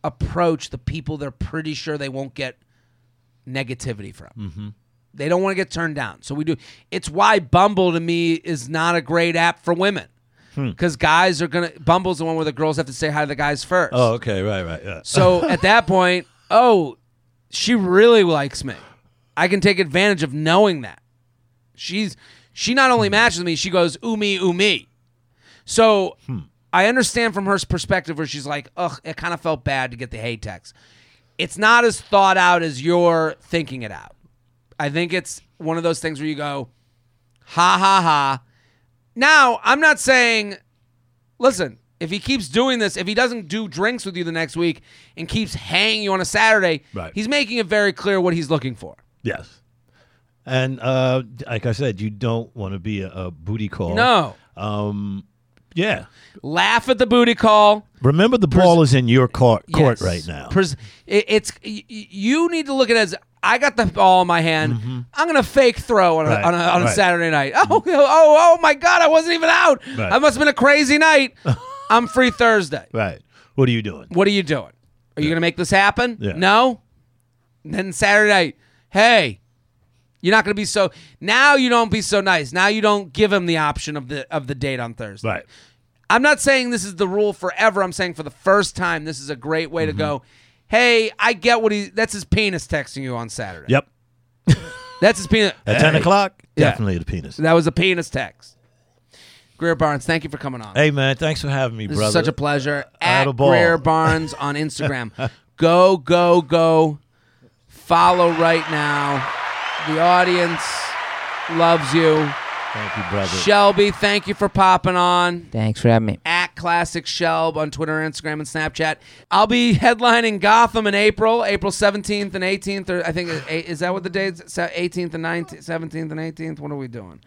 approach the people they're pretty sure they won't get negativity from. Mm-hmm. They don't want to get turned down. So we do. It's why Bumble to me is not a great app for women. Hmm. Because guys are gonna Bumble's the one where the girls have to say hi to the guys first. Oh, okay. Right, right. Yeah. So <laughs> at that point, oh, she really likes me. I can take advantage of knowing that. She's she not Hmm. Hmm. only matches me, she goes ooh me ooh me. So I understand from her perspective where she's like, ugh, it kind of felt bad to get the hate text. It's not as thought out as you're thinking it out. I think it's one of those things where you go, ha ha ha. Now, I'm not saying, listen, if he keeps doing this, if he doesn't do drinks with you the next week and keeps hanging you on a Saturday, Right. he's making it very clear what he's looking for. Yes. And uh, like I said, you don't want to be a, a booty call. No. Um, yeah. Laugh at the booty call. Remember, the ball is in your court, court Yes. right now. Pres- it- it's y- you need to look at it as I got the ball in my hand. I'm gonna fake throw on a, Mm-hmm. Right, on a, on a right. Saturday night. Oh, <laughs> oh, oh my God! I wasn't even out. Right. That must have been a crazy night. <laughs> I'm free Thursday. right. What are you doing? What are you doing? Are you gonna make this happen? Yeah. No. Then Saturday night, hey, you're not gonna be so. Now you don't be so nice. Now you don't give him the option of the of the date on Thursday. Right. I'm not saying this is the rule forever. I'm saying for the first time, this is a great way to mm-hmm. go. Hey, I get what he. That's his penis texting you on Saturday. Yep. That's his penis. At 10 o'clock, Yeah. definitely the penis. That was a penis text. Greer Barnes, thank you for coming on. Hey, man, thanks for having me, this brother. is such a pleasure. At. Greer Barnes on Instagram. <laughs> go, go, go. Follow right now. The audience loves you. Thank you, brother. Shelby, thank you for popping on. Thanks for having me. at Classic Shelb on Twitter, Instagram, and Snapchat. I'll be headlining Gotham in April, April 17th and 18th. Or I think is that what the dates? 18th and 19th, 17th and 18th. What are we doing?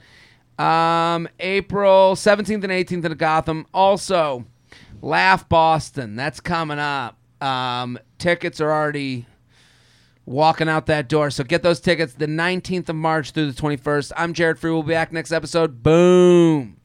Um, April 17th and 18th in Gotham. Also, Laugh Boston. That's coming up. Um, tickets are already walking out that door. So get those tickets the 19th of March through the 21st. I'm Jared Freid. We'll be back next episode. Boom.